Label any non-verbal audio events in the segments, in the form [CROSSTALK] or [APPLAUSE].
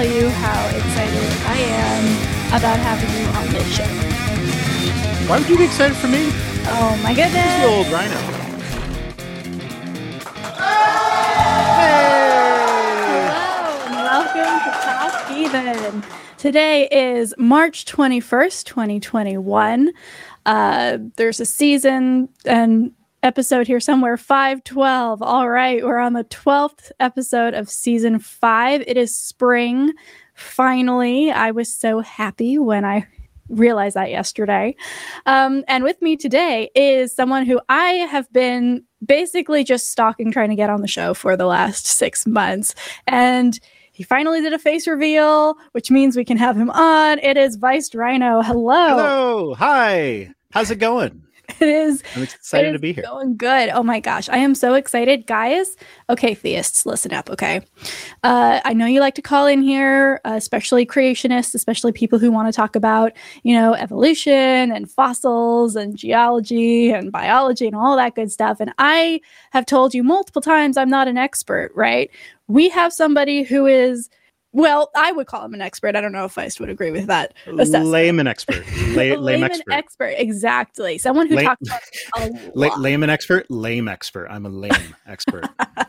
Tell you how excited I am about having you on this show. Why would you be excited for me? Oh my goodness. He's the old rhino. Hello and welcome to Talk Heathen. Today is March 21st, 2021. Uh, there's a season and episode here somewhere 512. All right, we're on the 12th episode of season 5. It is spring. Finally, I was so happy when I realized that yesterday. Um, and with me today is someone who I have been basically just stalking, trying to get on the show for the last six months. And he finally did a face reveal, which means we can have him on. It is Vice Rhino. Hello. Hello. Hi. How's it going? [LAUGHS] It is I'm excited it to be here. Going good. Oh my gosh. I am so excited. Guys, okay, theists, listen up, okay? Uh, I know you like to call in here, uh, especially creationists, especially people who want to talk about, you know, evolution and fossils and geology and biology and all that good stuff. And I have told you multiple times I'm not an expert, right? We have somebody who is. Well, I would call him an expert. I don't know if Vice would agree with that. assessment. Layman expert. [LAUGHS] Lay, lame Layman expert. expert, exactly. Someone who Lay- talks about a [LAUGHS] lot. layman expert. Lame expert. I'm a lame expert.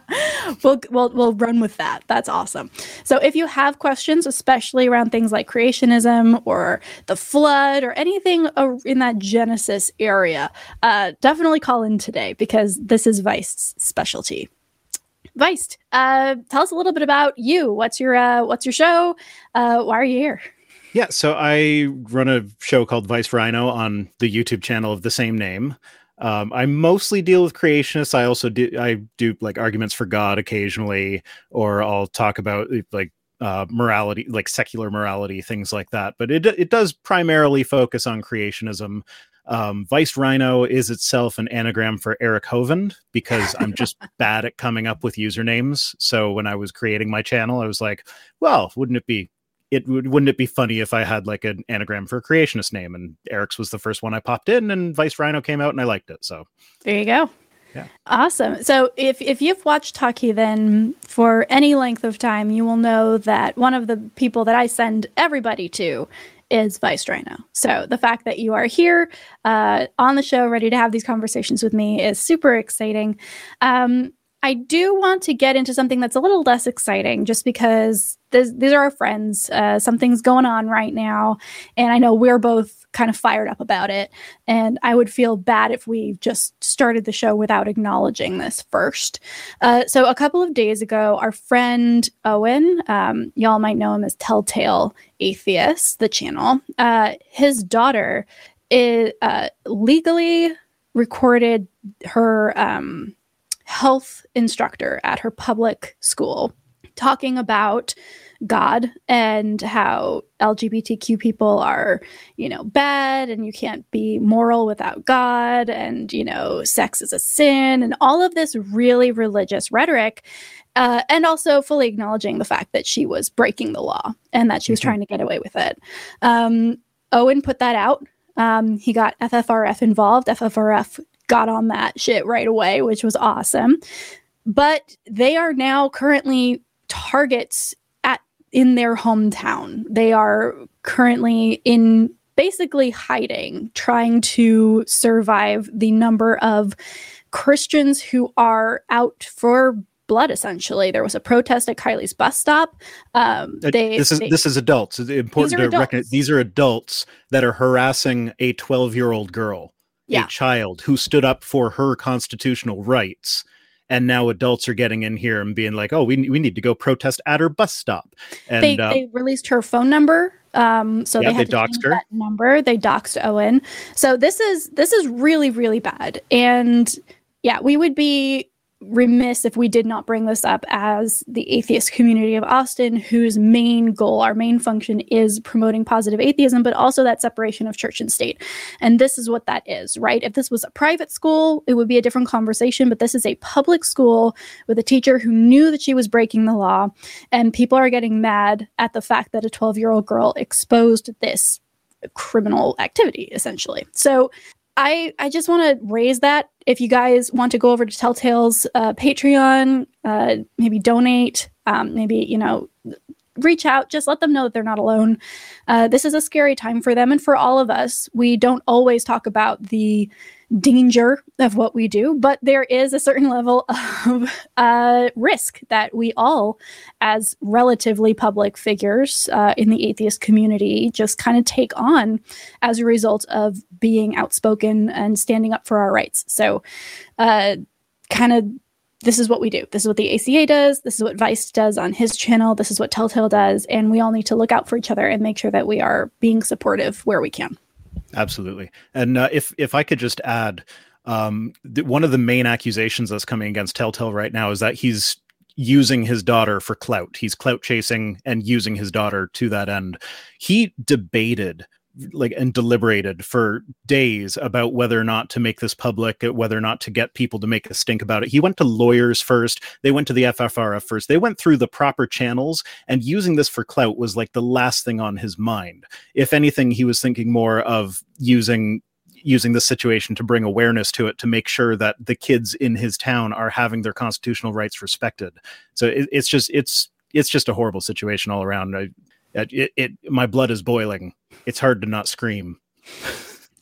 [LAUGHS] we'll, we'll we'll run with that. That's awesome. So if you have questions, especially around things like creationism or the flood or anything in that Genesis area, uh, definitely call in today because this is Vice's specialty. Vice, uh, tell us a little bit about you. What's your uh, what's your show? Uh, why are you here? Yeah, so I run a show called Vice Rhino on the YouTube channel of the same name. Um, I mostly deal with creationists. I also do I do like arguments for God occasionally, or I'll talk about like uh, morality, like secular morality, things like that. But it it does primarily focus on creationism. Um, Vice Rhino is itself an anagram for Eric Hovind because I'm just [LAUGHS] bad at coming up with usernames. So when I was creating my channel, I was like, well, wouldn't it be it would wouldn't it be funny if I had like an anagram for a creationist name? And Eric's was the first one I popped in, and Vice Rhino came out, and I liked it. So There you go. Yeah. Awesome. So if if you've watched Talk Heathen for any length of time, you will know that one of the people that I send everybody to is Vice Rhino. So the fact that you are here uh, on the show, ready to have these conversations with me, is super exciting. Um, I do want to get into something that's a little less exciting, just because these are our friends. Uh, something's going on right now, and I know we're both kind of fired up about it. And I would feel bad if we just started the show without acknowledging this first. Uh, so, a couple of days ago, our friend Owen, um, y'all might know him as Telltale Atheist, the channel, uh, his daughter it, uh, legally recorded her um, health instructor at her public school talking about God and how LGBTQ people are, you know, bad and you can't be moral without God and, you know, sex is a sin and all of this really religious rhetoric. Uh, and also fully acknowledging the fact that she was breaking the law and that she was mm-hmm. trying to get away with it. Um, Owen put that out. Um, he got FFRF involved. FFRF got on that shit right away, which was awesome. But they are now currently targets at in their hometown. They are currently in basically hiding, trying to survive the number of Christians who are out for blood essentially there was a protest at kylie's bus stop um, they, this is they, this is adults it's important to adults. recognize these are adults that are harassing a 12 year old girl yeah. a child who stood up for her constitutional rights and now adults are getting in here and being like, "Oh, we we need to go protest at her bus stop." And they, uh, they released her phone number, um, so yeah, they had they to doxed her. that number. They doxed Owen. So this is this is really really bad, and yeah, we would be remiss if we did not bring this up as the atheist community of Austin, whose main goal, our main function is promoting positive atheism, but also that separation of church and state. And this is what that is, right? If this was a private school, it would be a different conversation, but this is a public school with a teacher who knew that she was breaking the law. And people are getting mad at the fact that a 12 year old girl exposed this criminal activity essentially. So I I just want to raise that. If you guys want to go over to Telltale's uh, Patreon, uh, maybe donate, um, maybe you know reach out just let them know that they're not alone uh, this is a scary time for them and for all of us we don't always talk about the danger of what we do, but there is a certain level [LAUGHS] of uh, risk that we all, as relatively public figures uh, in the atheist community, just kind of take on as a result of being outspoken and standing up for our rights. So, uh, kind of this is what we do. This is what the ACA does. This is what Vice does on his channel. This is what Telltale does. And we all need to look out for each other and make sure that we are being supportive where we can. Absolutely. And uh, if if I could just add, um, th- one of the main accusations that's coming against Telltale right now is that he's using his daughter for clout. He's clout chasing and using his daughter to that end. He debated like and deliberated for days about whether or not to make this public uh, whether or not to get people to make a stink about it. He went to lawyers first. They went to the ffrf first. They went through the proper channels and using this for clout was like the last thing on his mind. If anything he was thinking more of using using the situation to bring awareness to it to make sure that the kids in his town are having their constitutional rights respected. So it, it's just it's it's just a horrible situation all around. I, it, it my blood is boiling. It's hard to not scream.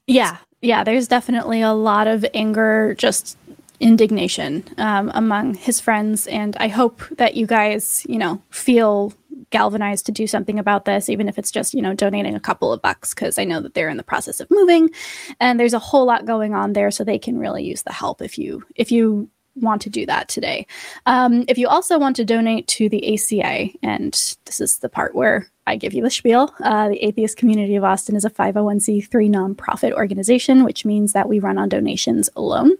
yeah, yeah. There's definitely a lot of anger, just indignation um, among his friends, and I hope that you guys, you know, feel galvanized to do something about this, even if it's just you know donating a couple of bucks, because I know that they're in the process of moving, and there's a whole lot going on there, so they can really use the help if you if you want to do that today. Um, if you also want to donate to the ACA, and this is the part where I give you the spiel. Uh, the Atheist Community of Austin is a 501c3 nonprofit organization, which means that we run on donations alone.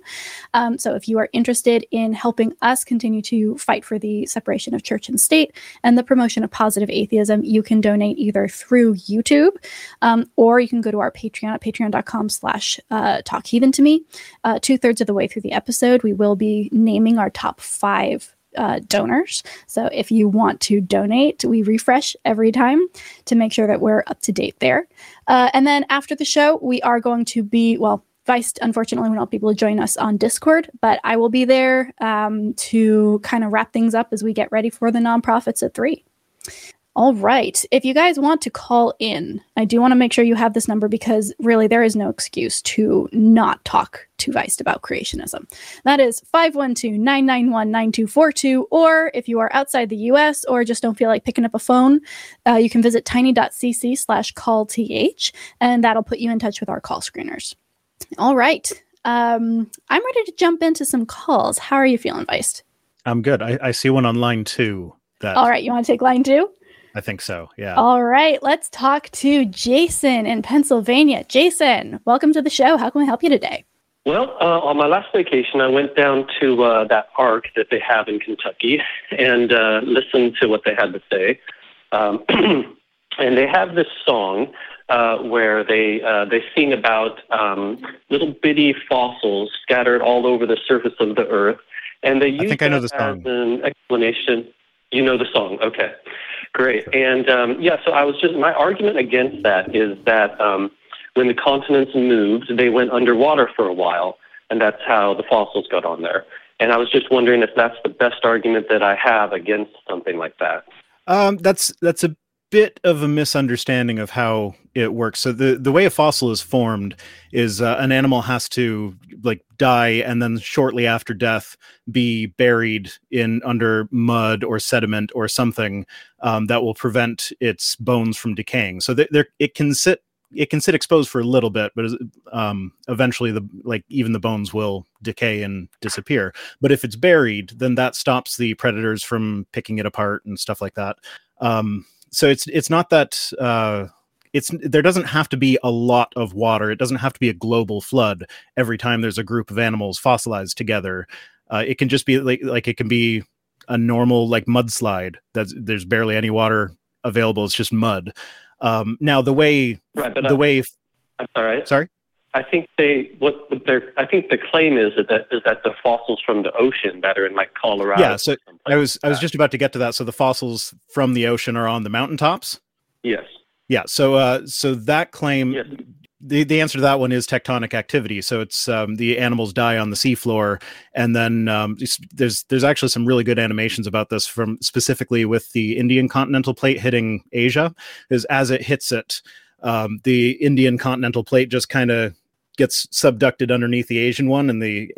Um, so if you are interested in helping us continue to fight for the separation of church and state and the promotion of positive atheism, you can donate either through YouTube um, or you can go to our Patreon at patreon.com slash uh, talk heathen to me. Uh, Two thirds of the way through the episode, we will be naming our top five uh, donors. So if you want to donate, we refresh every time to make sure that we're up to date there. Uh, and then after the show, we are going to be, well, Vice unfortunately not be able to join us on Discord, but I will be there um, to kind of wrap things up as we get ready for the nonprofits at three. All right. If you guys want to call in, I do want to make sure you have this number because really there is no excuse to not talk to Vice about creationism. That is 512 991 9242. Or if you are outside the US or just don't feel like picking up a phone, uh, you can visit tiny.cc slash call th and that'll put you in touch with our call screeners. All right. Um, I'm ready to jump into some calls. How are you feeling, Vice? I'm good. I, I see one on line two. That... All right. You want to take line two? I think so. Yeah. All right, let's talk to Jason in Pennsylvania. Jason, welcome to the show. How can we help you today? Well, uh, on my last vacation, I went down to uh, that park that they have in Kentucky and uh, listened to what they had to say. Um, [CLEARS THROAT] and they have this song uh, where they uh, they sing about um, little bitty fossils scattered all over the surface of the earth, and they use I think I know the song. an explanation. You know the song, okay, great. And um, yeah, so I was just my argument against that is that um, when the continents moved, they went underwater for a while, and that's how the fossils got on there. And I was just wondering if that's the best argument that I have against something like that. Um, that's that's a bit of a misunderstanding of how it works. So the the way a fossil is formed is uh, an animal has to like die and then shortly after death be buried in under mud or sediment or something um, that will prevent its bones from decaying. So th- there it can sit it can sit exposed for a little bit, but um, eventually the like even the bones will decay and disappear. But if it's buried, then that stops the predators from picking it apart and stuff like that. Um, so it's it's not that uh, it's there doesn't have to be a lot of water. It doesn't have to be a global flood every time there's a group of animals fossilized together. Uh, it can just be like like it can be a normal like mudslide. That there's barely any water available. It's just mud. Um, now the way Right, the I- way I'm sorry. sorry I think they what their I think the claim is that is that the fossils from the ocean that are in like Colorado. yeah. So I was I was just about to get to that. So the fossils from the ocean are on the mountaintops. yes. Yeah. So uh, so that claim Yes. the, the answer to that one is tectonic activity. So it's um, the animals die on the seafloor, and then um, there's there's actually some really good animations about this from specifically with the Indian continental plate hitting Asia. Is as it hits it, um, the Indian continental plate just kind of gets subducted underneath the Asian one, and the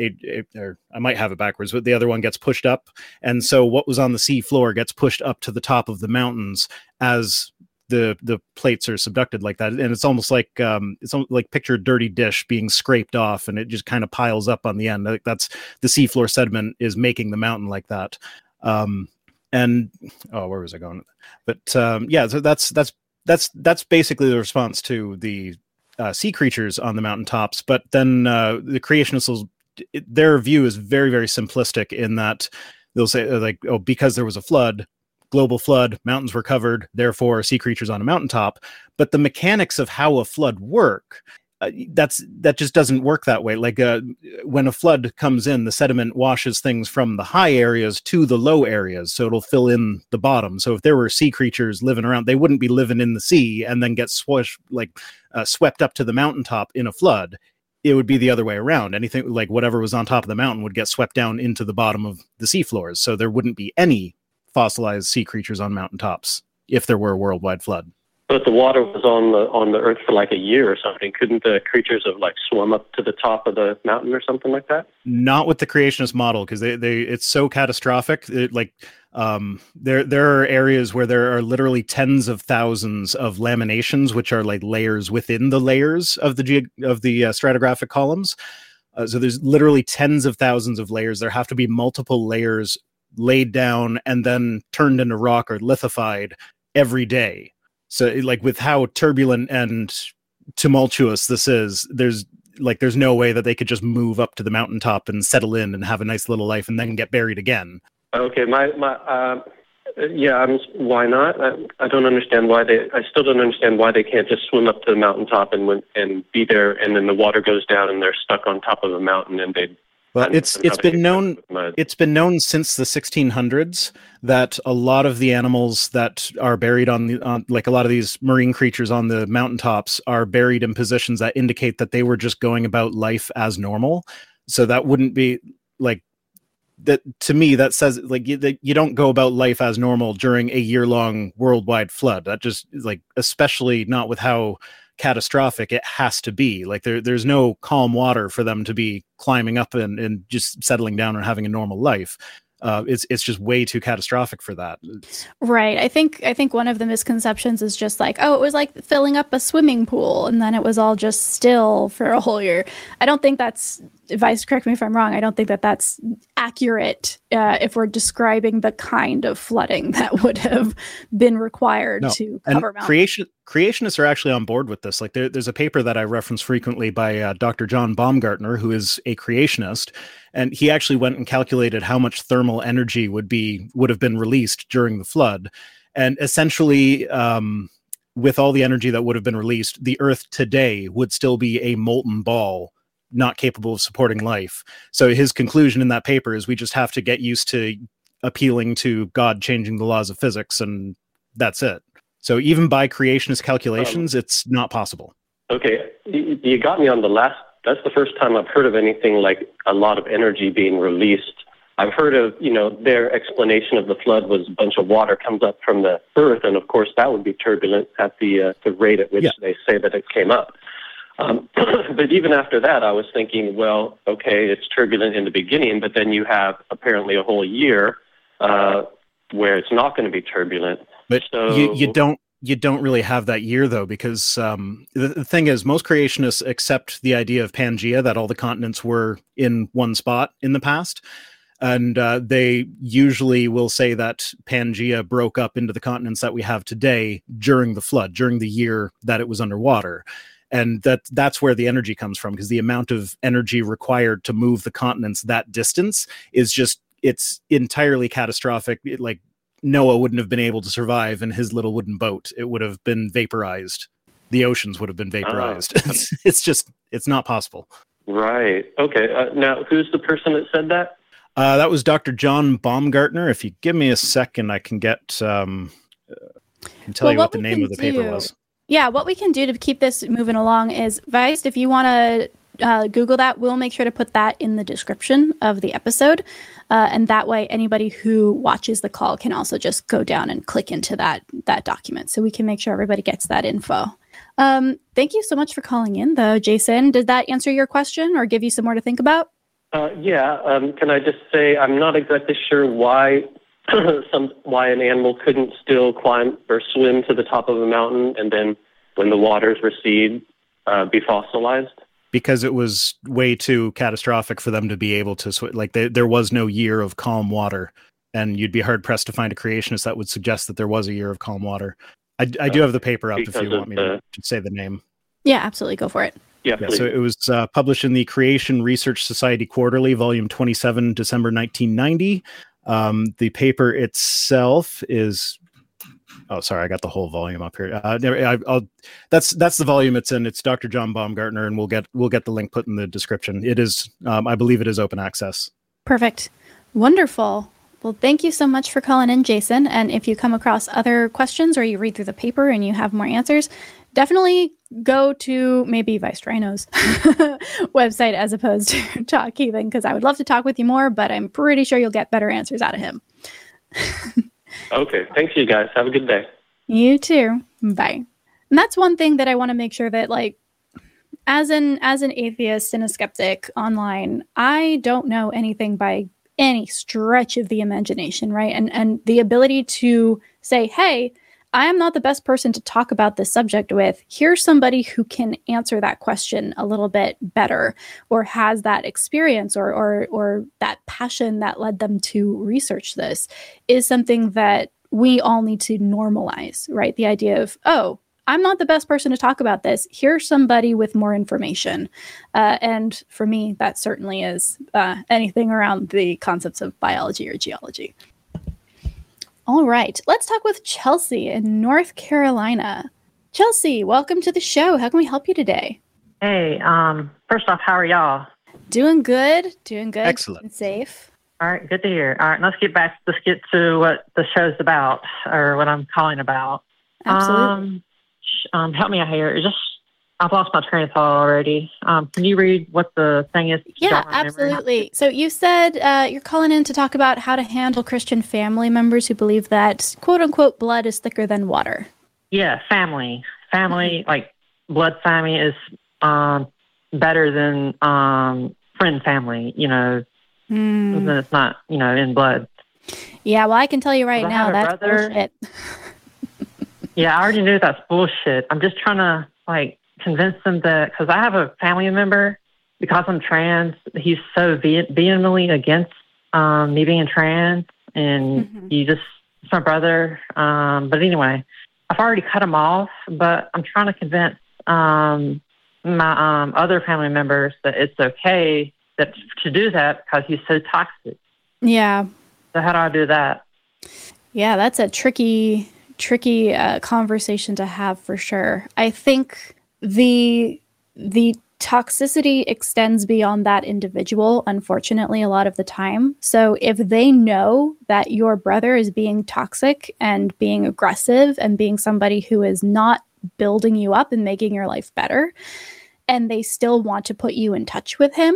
I might have it backwards, but the other one gets pushed up, and so what was on the sea floor gets pushed up to the top of the mountains as the the plates are subducted like that. And it's almost like um it's almost like picture a dirty dish being scraped off and it just kind of piles up on the end. Like that's the seafloor sediment is making the mountain like that. Um and oh where was i going but um yeah so that's that's that's that's basically the response to the uh, sea creatures on the mountaintops but then uh the creationists their view is very very simplistic in that they'll say uh, like oh because there was a flood global flood, mountains were covered, therefore sea creatures on a mountaintop. But the mechanics of how a flood work, uh, that's that just doesn't work that way. Like uh, when a flood comes in, the sediment washes things from the high areas to the low areas, so it'll fill in the bottom. So if there were sea creatures living around, they wouldn't be living in the sea and then get swash like uh, swept up to the mountaintop in a flood. It would be the other way around. Anything like whatever was on top of the mountain would get swept down into the bottom of the seafloors. So there wouldn't be any fossilized sea creatures on mountaintops if there were a worldwide flood. But the water was on the on the earth for like a year or something. Couldn't the creatures have like swum up to the top of the mountain or something like that? Not with the creationist model because they, they it's so catastrophic. It, like um, there there are areas where there are literally tens of thousands of laminations, which are like layers within the layers of the ge- of the uh, stratigraphic columns. Uh, so there's literally tens of thousands of layers. There have to be multiple layers laid down and then turned into rock or lithified every day. So like with how turbulent and tumultuous this is, there's like there's no way that they could just move up to the mountaintop and settle in and have a nice little life and then get buried again. Okay, my my uh, yeah, I'm, why not? I, I don't understand why they. I still don't understand why they can't just swim up to the mountaintop and and be there, and then the water goes down and they're stuck on top of the mountain and they. Well, and- it's it's been known it's been known since the 1600s that a lot of the animals that are buried on the on, like a lot of these marine creatures on the mountaintops are buried in positions that indicate that they were just going about life as normal. So that wouldn't be like that to me that says like you, that you don't go about life as normal during a year long worldwide flood. That just like especially not with how catastrophic it has to be like there, there's no calm water for them to be climbing up and, and just settling down and having a normal life uh, it's it's just way too catastrophic for that Right. I think I think one of the misconceptions is just like, oh, it was like filling up a swimming pool and then it was all just still for a whole year. I don't think that's Vice, correct me if I'm wrong. I don't think that that's accurate uh, if we're describing the kind of flooding [LAUGHS] that would have been required No. to and cover Mount. creation creationists are actually on board with this like there, there's a paper that i reference frequently by uh, dr john baumgardner who is a creationist and he actually went and calculated how much thermal energy would be would have been released during the flood and essentially um, with all the energy that would have been released the earth today would still be a molten ball not capable of supporting life so his conclusion in that paper is we just have to get used to appealing to god changing the laws of physics and that's it so even by creationist calculations, it's not possible. Okay, you got me on the last. That's the first time I've heard of anything like a lot of energy being released. I've heard of, you know, their explanation of the flood was a bunch of water comes up from the earth, and of course that would be turbulent at the uh, the rate at which Yeah. they say that it came up. Um, [CLEARS THROAT] but even after that, I was thinking, well, okay, it's turbulent in the beginning, but then you have apparently a whole year uh, where it's not going to be turbulent. But So- you, you don't you don't really have that year though, because um, the, the thing is, most creationists accept the idea of Pangea that all the continents were in one spot in the past, and uh, they usually will say that Pangea broke up into the continents that we have today during the flood, during the year that it was underwater. And that that's where the energy comes from, because the amount of energy required to move the continents that distance is just it's entirely catastrophic. It, like Noah wouldn't have been able to survive in his little wooden boat. It would have been vaporized. The oceans would have been vaporized. [LAUGHS] it's, it's just, it's not possible. Right. Okay. Uh, now, who's the person that said that? Uh, that was Dr. John Baumgardner. If you give me a second, I can get, um, uh, I can tell Well, you what what the name of the paper do- was. Yeah, what we can do to keep this moving along is, Vice, if you want to uh, Google that, we'll make sure to put that in the description of the episode. Uh, and that way, anybody who watches the call can also just go down and click into that that document, so we can make sure everybody gets that info. Um, thank you so much for calling in, though, Jason. Did that answer your question or give you some more to think about? Uh, yeah. Um, can I just say I'm not exactly sure why [CLEARS THROAT] some why an animal couldn't still climb or swim to the top of a mountain and then when the waters recede uh, be fossilized. Because it was way too catastrophic for them to be able to sw- like they, there was no year of calm water, and you'd be hard pressed to find a creationist that would suggest that there was a year of calm water. I, I do have the paper up if you want me to, the- to say the name. Yeah, absolutely. Go for it. Yeah. Yeah, so it was uh, published in the Creation Research Society Quarterly, Volume 27, December 1990. Um, the paper itself is. Oh, sorry, I got the whole volume up here. Uh, I, I'll, that's that's the volume it's in. It's Dr. John Baumgardner, and we'll get we'll get the link put in the description. It is, um, I believe, it is open access. Perfect. Wonderful. Well, thank you so much for calling in, Jason. And if you come across other questions or you read through the paper and you have more answers, definitely go to maybe Vice Rhino's [LAUGHS] website as opposed to [LAUGHS] Talk Heathen, because I would love to talk with you more, but I'm pretty sure you'll get better answers out of him. [LAUGHS] okay. Thanks, you guys. Have a good day. You too. Bye. And that's one thing that I want to make sure that like as an as an atheist and a skeptic online, I don't know anything by any stretch of the imagination, right? And and the ability to say, "Hey, I am not the best person to talk about this subject with. Here's somebody who can answer that question a little bit better or has that experience or or or that passion that led them to research this is something that we all need to normalize, right? The idea of, oh, I'm not the best person to talk about this. Here's somebody with more information. Uh, and for me, that certainly is uh, anything around the concepts of biology or geology. All right, let's talk with Chelsea in North Carolina. Chelsea, welcome to the show. How can we help you today? Hey, um, first off, how are y'all? Doing good, doing good. Excellent. and safe. All right, good to hear. All right, let's get back. Let's get to what the show's about, or what I'm calling about. Absolutely. Um, um, help me out here. Just, I've lost my train of thought already. Um, can you read what the thing is? Yeah, absolutely. So you said uh, you're calling in to talk about how to handle Christian family members who believe that quote unquote blood is thicker than water. Yeah, family. Family, like blood family, is um, better than um, friend family. You know, Hmm. it's not you know in blood. Yeah, well, I can tell you right now that's brother- bullshit. [LAUGHS] Yeah, I already knew that's bullshit. I'm just trying to like convince them that because I have a family member because I'm trans, he's so vehemently against um, me being trans, and Mhm. he just it's my brother. Um, but anyway, I've already cut him off, but I'm trying to convince um, my um, other family members that it's okay that to do that because he's so toxic. Yeah. So how do I do that? Yeah, that's a tricky, tricky uh, conversation to have for sure. I think the the toxicity extends beyond that individual, unfortunately, a lot of the time. So if they know that your brother is being toxic and being aggressive and being somebody who is not building you up and making your life better, and they still want to put you in touch with him,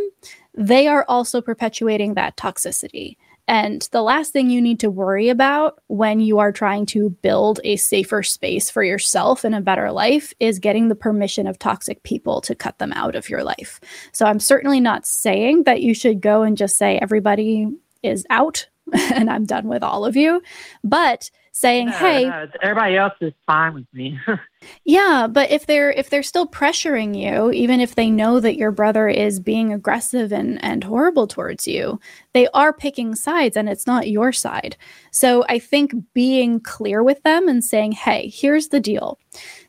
they are also perpetuating that toxicity. And the last thing you need to worry about when you are trying to build a safer space for yourself and a better life is getting the permission of toxic people to cut them out of your life. So I'm certainly not saying that you should go and just say everybody is out [LAUGHS] and I'm done with all of you, but saying, No, "Hey, no, everybody else is fine with me. [LAUGHS] yeah, but if they're if they're still pressuring you, even if they know that your brother is being aggressive and and horrible towards you, they are picking sides and it's not your side. So I think being clear with them and saying, "Hey, here's the deal.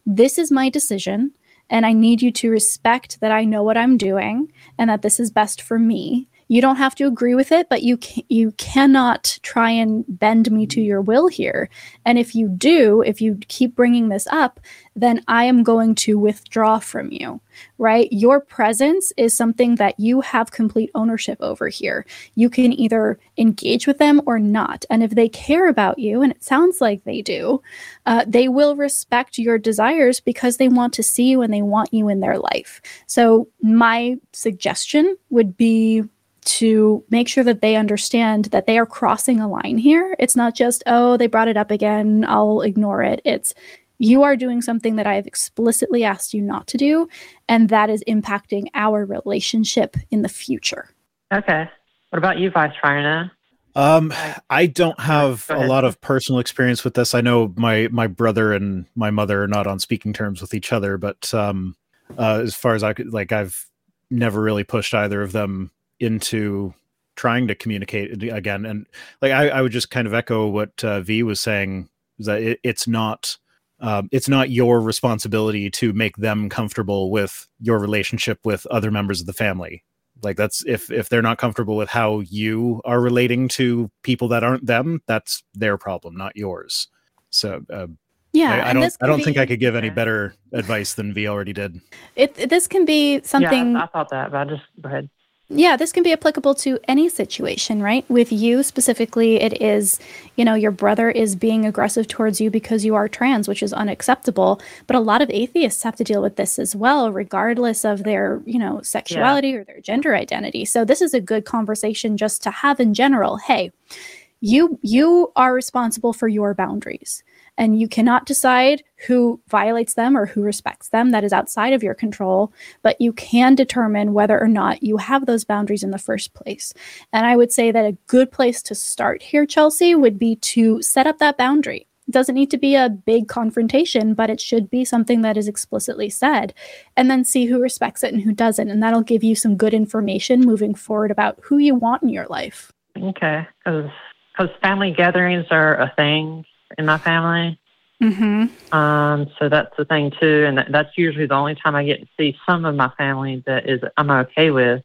This is my decision and I need you to respect that I know what I'm doing and that this is best for me." You don't have to agree with it, but you ca- you cannot try and bend me to your will here. And if you do, if you keep bringing this up, then I am going to withdraw from you, right? Your presence is something that you have complete ownership over here. You can either engage with them or not. And if they care about you, and it sounds like they do, uh, they will respect your desires because they want to see you and they want you in their life. So, my suggestion would be to make sure that they understand that they are crossing a line here. It's not just, oh, they brought it up again, I'll ignore it. It's, you are doing something that I have explicitly asked you not to do, and that is impacting our relationship in the future. okay. What about you, Vice Rhino? Um, I don't have a lot of personal experience with this. I know my my brother and my mother are not on speaking terms with each other, but um, uh, as far as I could, like, I've never really pushed either of them into trying to communicate again. And like, I, I would just kind of echo what uh, V was saying: is that it, it's not. Um, it's not your responsibility to make them comfortable with your relationship with other members of the family like that's if if they're not comfortable with how you are relating to people that aren't them that's their problem not yours so uh, Yeah, I, I don't i don't think i could give any better advice than v already did It, it- this can be something. Yeah, I, I thought that, but I just go ahead. Yeah, this can be applicable to any situation, right? With you specifically, it is, you know, your brother is being aggressive towards you because you are trans, which is unacceptable. But a lot of atheists have to deal with this as well, regardless of their, you know, sexuality or their gender identity. So this is a good conversation just to have in general. Hey, you you are responsible for your boundaries and you cannot decide who violates them or who respects them. That is outside of your control. But you can determine whether or not you have those boundaries in the first place. And i would say that a good place to start here chelsea would be to set up that boundary. It doesn't need to be a big confrontation but it should be something that is explicitly said. And then see who respects it and who doesn't. And that'll give you some good information moving forward about who you want in your life. Okay, because family gatherings are a thing in my family. mm-hmm. Um, so that's the thing too, and that, that's usually the only time I get to see some of my family that is I'm okay with,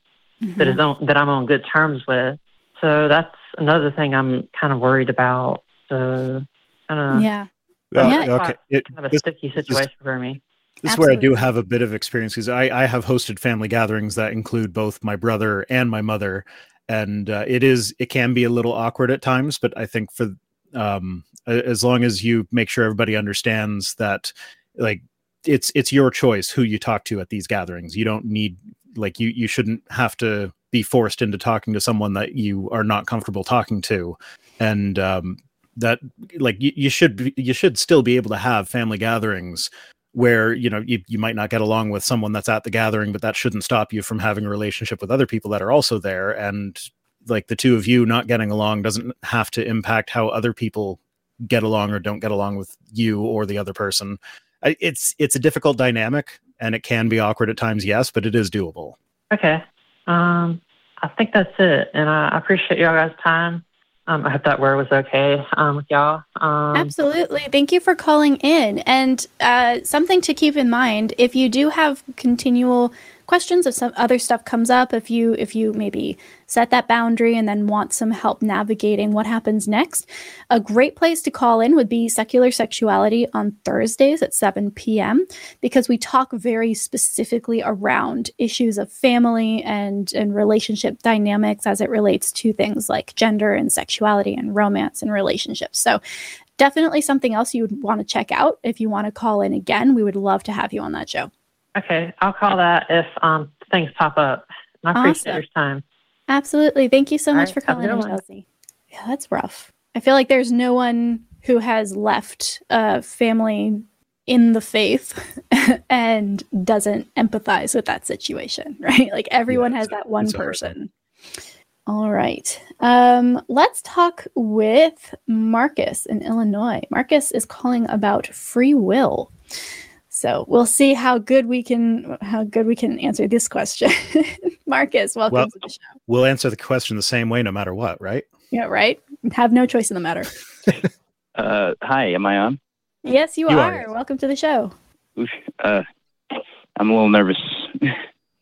that is on, that I'm on good terms with. So that's another thing I'm kind of worried about. So I don't know. yeah Uh, Yeah. okay it, Kind of a this, sticky situation for me. this is where i do have a bit of experience because I, I have hosted family gatherings that include both my brother and my mother and uh, it is it can be a little awkward at times but i think for um as long as you make sure everybody understands that like it's it's your choice who you talk to at these gatherings. You don't need like you you shouldn't have to be forced into talking to someone that you are not comfortable talking to. And um that like you, you should be, you should still be able to have family gatherings where you know you, you might not get along with someone that's at the gathering but that shouldn't stop you from having a relationship with other people that are also there. And like the two of you not getting along doesn't have to impact how other people get along or don't get along with you or the other person it's it's a difficult dynamic and it can be awkward at times yes but it is doable Okay. Um, I think that's it, and I I appreciate y'all guys' time. Um, I hope that word was okay um, with y'all. Um, Absolutely. Thank you for calling in. And uh, something to keep in mind if you do have continual questions, if some other stuff comes up, if you if you maybe set that boundary and then want some help navigating what happens next, a great place to call in would be Secular Sexuality on Thursdays at 7 p.m. because we talk very specifically around issues of family and and relationship dynamics as it relates to things like gender and sexuality and romance and relationships. So definitely something else you would want to check out if you want to call in again. We would love to have you on that show. Okay, I'll call that if um, things pop up. And I appreciate Awesome. your time. Absolutely. Thank you so All much right, for calling good in. Chelsea. Yeah, that's rough. I feel like there's no one who has left a family in the faith [LAUGHS] and doesn't empathize with that situation, [LAUGHS] right? Like everyone Yeah, has that one it's a hard person. All right. Um, let's talk with Marcus in Illinois. Marcus is calling about free will. So we'll see how good we can how good we can answer this question. [LAUGHS] Marcus, welcome Well- to the show. We'll answer the question the same way no matter what, right? Yeah, right. Have no choice in the matter. [LAUGHS] Uh, hi, am I on? Yes, you, You are. are. Welcome to the show. Uh, I'm a little nervous.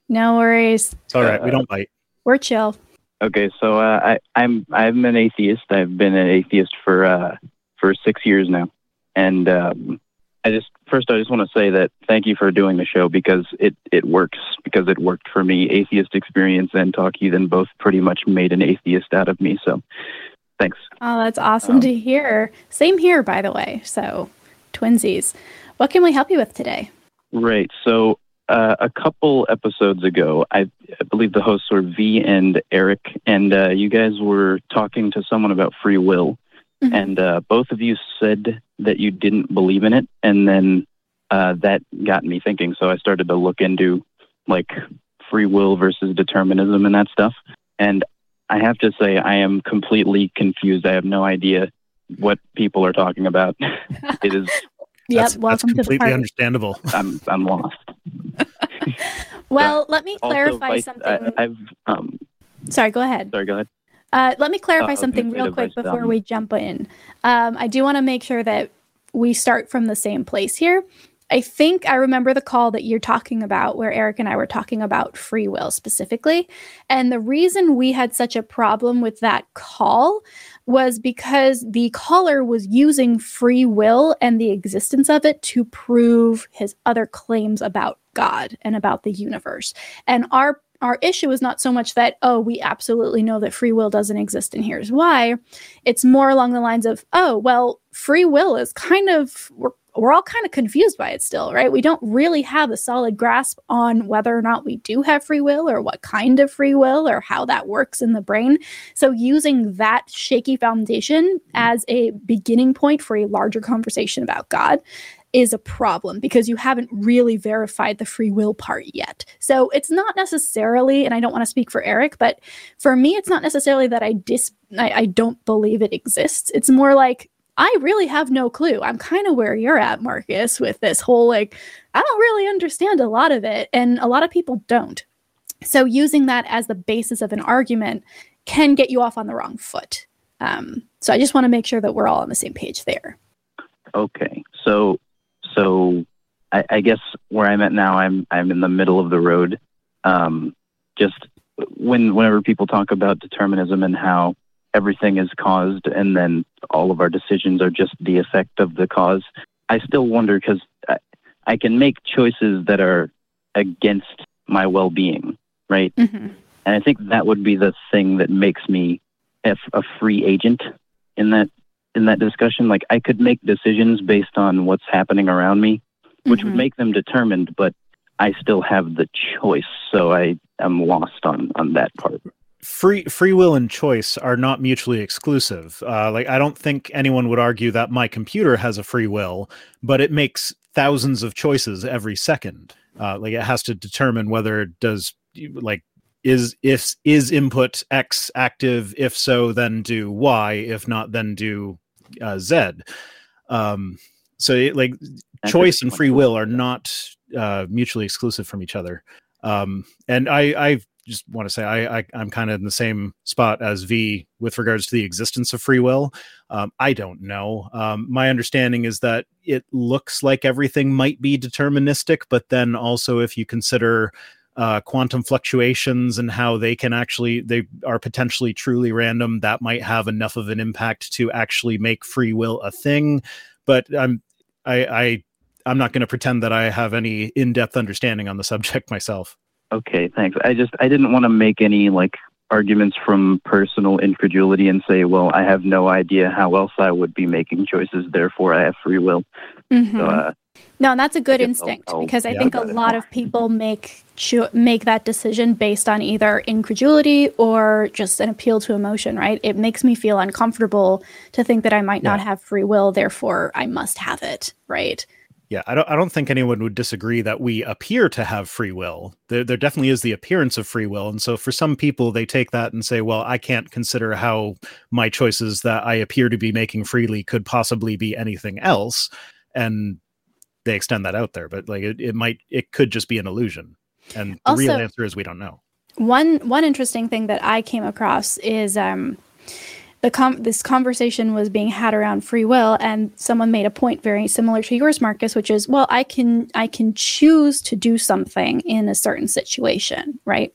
No worries. It's all right. We Uh, don't bite. We're chill. okay, so uh, I, I'm I'm an atheist. I've been an atheist for uh, for six years now, and um, I just first I just want to say that thank you for doing the show because it it works because it worked for me. Atheist experience and talk heathen both pretty much made an atheist out of me. So thanks. Oh, that's awesome Um, to hear. Same here, by the way. So, twinsies. What can we help you with today? Right. So uh, a couple episodes ago, I, I believe the hosts were V and Eric, and uh, you guys were talking to someone about free will, Mhm. and uh, both of you said that you didn't believe in it, and then uh, that got me thinking. So I started to look into like free will versus determinism and that stuff, and I have to say I am completely confused. I have no idea what people are talking about. [LAUGHS] it is Yep. that's, that's welcome to the completely understandable. [LAUGHS] I'm I'm lost. [LAUGHS] Well, let me clarify Vice- something. I, I've um. Sorry, go ahead. Sorry, go ahead. Uh, let me clarify something real quick before we jump in. Um, I do want to make sure that we start from the same place here. I think I remember the call that you're talking about where Eric and I were talking about free will specifically. And the reason we had such a problem with that call was because the caller was using free will and the existence of it to prove his other claims about God and about the universe. And our our issue is not so much that oh we absolutely know that free will doesn't exist and here's why. It's more along the lines of oh well free will is kind of we're, we're all kind of confused by it still right? We don't really have a solid grasp on whether or not we do have free will or what kind of free will or how that works in the brain. So using that shaky foundation mm-hmm. as a beginning point for a larger conversation about god is a problem because you haven't really verified the free will part yet. So it's not necessarily, and I don't want to speak for Eric, but for me, it's not necessarily that I dis I, I don't believe it exists. It's more like I really have no clue. I'm kind of where you're at, Marcus, with this whole like, I don't really understand a lot of it, and a lot of people don't. So using that as the basis of an argument can get you off on the wrong foot. Um, so I just want to make sure that we're all on the same page there. Okay, so so I, I guess where I'm at now, I'm I'm in the middle of the road. Um, just when whenever people talk about determinism and how everything is caused, and then all of our decisions are just the effect of the cause, I still wonder because I, I can make choices that are against my well-being, right? Mhm. And I think that would be the thing that makes me a, a free agent in that in that discussion. Like I could make decisions based on what's happening around me, which Mhm. would make them determined, but I still have the choice. So I am lost on on that part. free free will and choice are not mutually exclusive. Uh, like I don't think anyone would argue that my computer has a free will, but it makes thousands of choices every second. Uh, like it has to determine whether it does like is if is input X active. If so, then do Y. If not, then do uh, Z. Um, so it, like choice and free will are not uh, mutually exclusive from each other. Um, and I, I've just want to say I, I am kind of in the same spot as V with regards to the existence of free will. Um, I don't know. Um, my understanding is that it looks like everything might be deterministic, but then also if you consider uh, quantum fluctuations and how they can actually they are potentially truly random, that might have enough of an impact to actually make free will a thing. But I'm I, I I'm not going to pretend that I have any in-depth understanding on the subject [LAUGHS] myself. Okay, thanks. I just I didn't want to make any like arguments from personal incredulity and say, well, I have no idea how else I would be making choices, therefore I have free will. Mm-hmm. So, uh, no, and that's a good instinct I'll, I'll, because I yeah, think a lot of people make cho- make that decision based on either incredulity or just an appeal to emotion, right? It makes me feel uncomfortable to think that I might yeah. not have free will, therefore I must have it, right? Yeah, I don't I don't think anyone would disagree that we appear to have free will. There there definitely is the appearance of free will. And so for some people they take that and say, well, I can't consider how my choices that I appear to be making freely could possibly be anything else. And they extend that out there. But like it, it might it could just be an illusion. And the real answer is we don't know. One one interesting thing that I came across is um the com- this conversation was being had around free will and someone made a point very similar to yours marcus which is well i can i can choose to do something in a certain situation right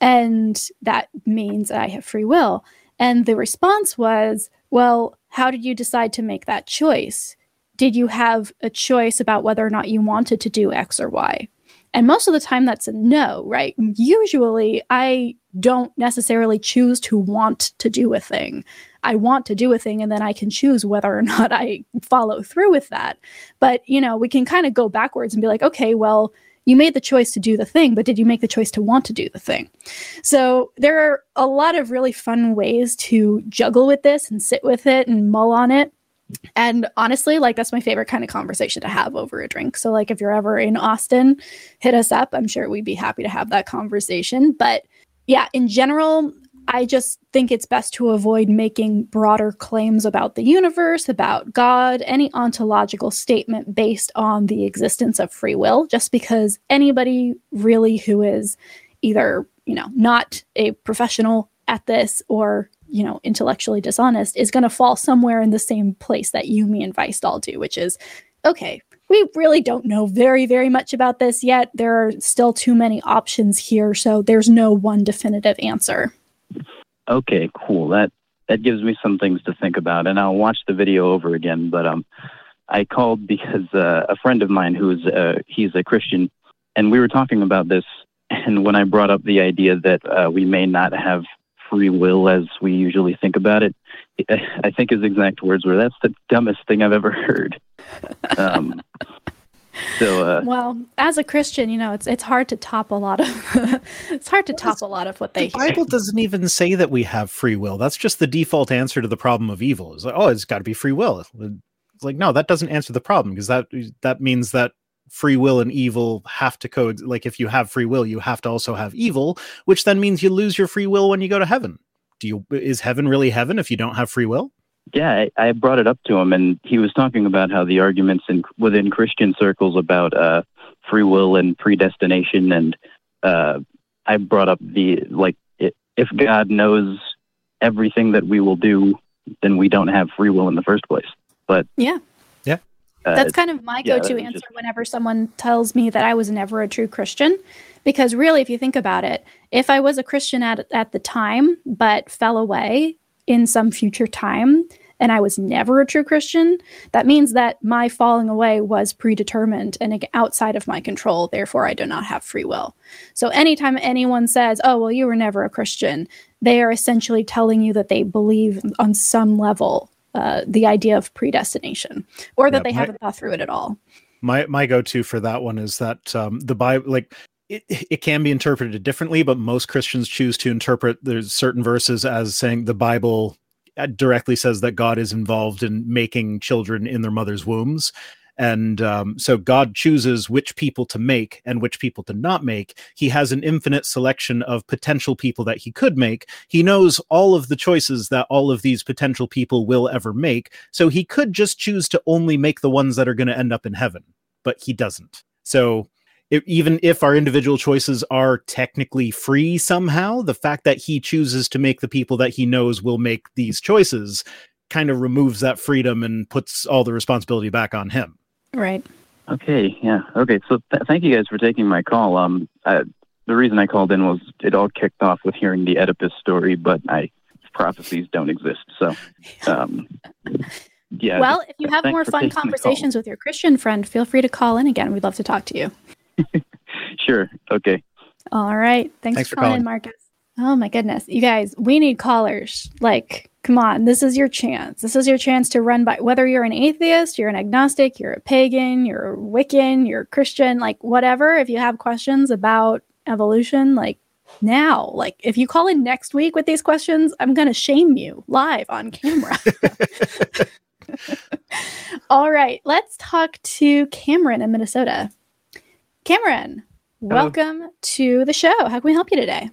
and that means i have free will and the response was well how did you decide to make that choice did you have a choice about whether or not you wanted to do x or y and most of the time, that's a no, right? Usually, I don't necessarily choose to want to do a thing. I want to do a thing, and then I can choose whether or [LAUGHS] not I follow through with that. But, you know, we can kind of go backwards and be like, okay, well, you made the choice to do the thing, but did you make the choice to want to do the thing? So there are a lot of really fun ways to juggle with this and sit with it and mull on it. And honestly, like that's my favorite kind of conversation to have over a drink. So, like, if you're ever in Austin, hit us up. I'm sure we'd be happy to have that conversation. But yeah, in general, I just think it's best to avoid making broader claims about the universe, about God, any ontological statement based on the existence of free will, just because anybody really who is either, you know, not a professional at this or you know, intellectually dishonest is going to fall somewhere in the same place that you, me, and Weisdahl do, which is okay. We really don't know very, very much about this yet. There are still too many options here, so there's no one definitive answer. Okay, cool. That that gives me some things to think about, and I'll watch the video over again. But um, I called because uh, a friend of mine who's uh, he's a Christian, and we were talking about this. And when I brought up the idea that uh, we may not have free will as we usually think about it. I think his exact words were, "That's the dumbest thing I've ever heard." Um, so, uh, well, as a Christian, you know, it's it's hard to top a lot of [LAUGHS] it's hard to top a lot of what they. The Bible doesn't even say that we have free will. That's just the default answer to the problem of evil. Is like, oh, it's got to be free will. It's like, no, that doesn't answer the problem because that that means that free will and evil have to code like if you have free will you have to also have evil which then means you lose your free will when you go to heaven. Do you is heaven really heaven if you don't have free will? Yeah i, I brought it up to him and he was talking about how the arguments in within christian circles about uh, free will and predestination and uh, i brought up the like if god knows everything that we will do then we don't have free will in the first place. But yeah Uh, That's kind of my go-to answer just... whenever someone tells me that I was never a true Christian, because really, if you think about it, if I was a Christian at at the time but fell away in some future time, and I was never a true Christian, that means that my falling away was predetermined and outside of my control. Therefore, I do not have free will. So, anytime anyone says, "Oh, well, you were never a Christian," they are essentially telling you that they believe on some level uh, the idea of predestination or that yeah, they my, haven't thought through it at all. My my go-to for that one is that um, the Bible like it, it can be interpreted differently, but most Christians choose to interpret there's certain verses as saying the Bible uh, directly says that God is involved in making children in their mother's wombs and um, so God chooses which people to make and which people to not make. He has an infinite selection of potential people that he could make. He knows all of the choices that all of these potential people will ever make. So he could just choose to only make the ones that are going to end up in heaven, but he doesn't. So even if our individual choices are technically free somehow, the fact that he chooses to make the people that he knows will make these choices kind of removes that freedom and puts all the responsibility back on him. Right. Okay, yeah. Okay, so th- thank you guys for taking my call. Um, I, the reason I called in was it all kicked off with hearing the Oedipus story, but I prophecies don't exist. So, [LAUGHS] um, yeah. Well, if you have more fun conversations with your Christian friend, feel free to call in again. We'd love to talk to you. [LAUGHS] sure. Okay. All right. Thanks, Thanks for, for calling in, Marcus. Oh my goodness. You guys, we need callers. Like, come on. This is your chance. This is your chance to run by whether you're an atheist, you're an agnostic, you're a pagan, you're a Wiccan, you're a Christian, like whatever. If you have questions about evolution, like now. Like, if you call in next week with these questions, I'm going to shame you live on camera. [LAUGHS] All right, let's talk to Cameron in Minnesota. Cameron, Hello. welcome to the show. How can we help you today?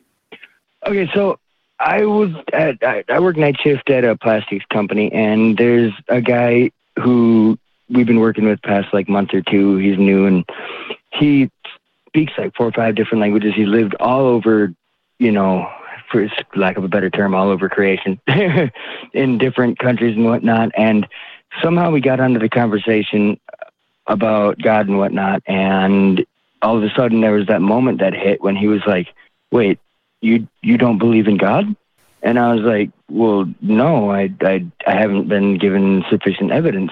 Okay, so I was at I, I work night shift at a plastics company, and there's a guy who we've been working with past like month or two. He's new, and he speaks like four or five different languages. He lived all over, you know, for lack of a better term, all over creation [LAUGHS] in different countries and whatnot. And somehow we got onto the conversation about God and whatnot. And all of a sudden there was that moment that hit when he was like, wait, you, you don't believe in God? And I was like, well, no, I, I, I haven't been given sufficient evidence.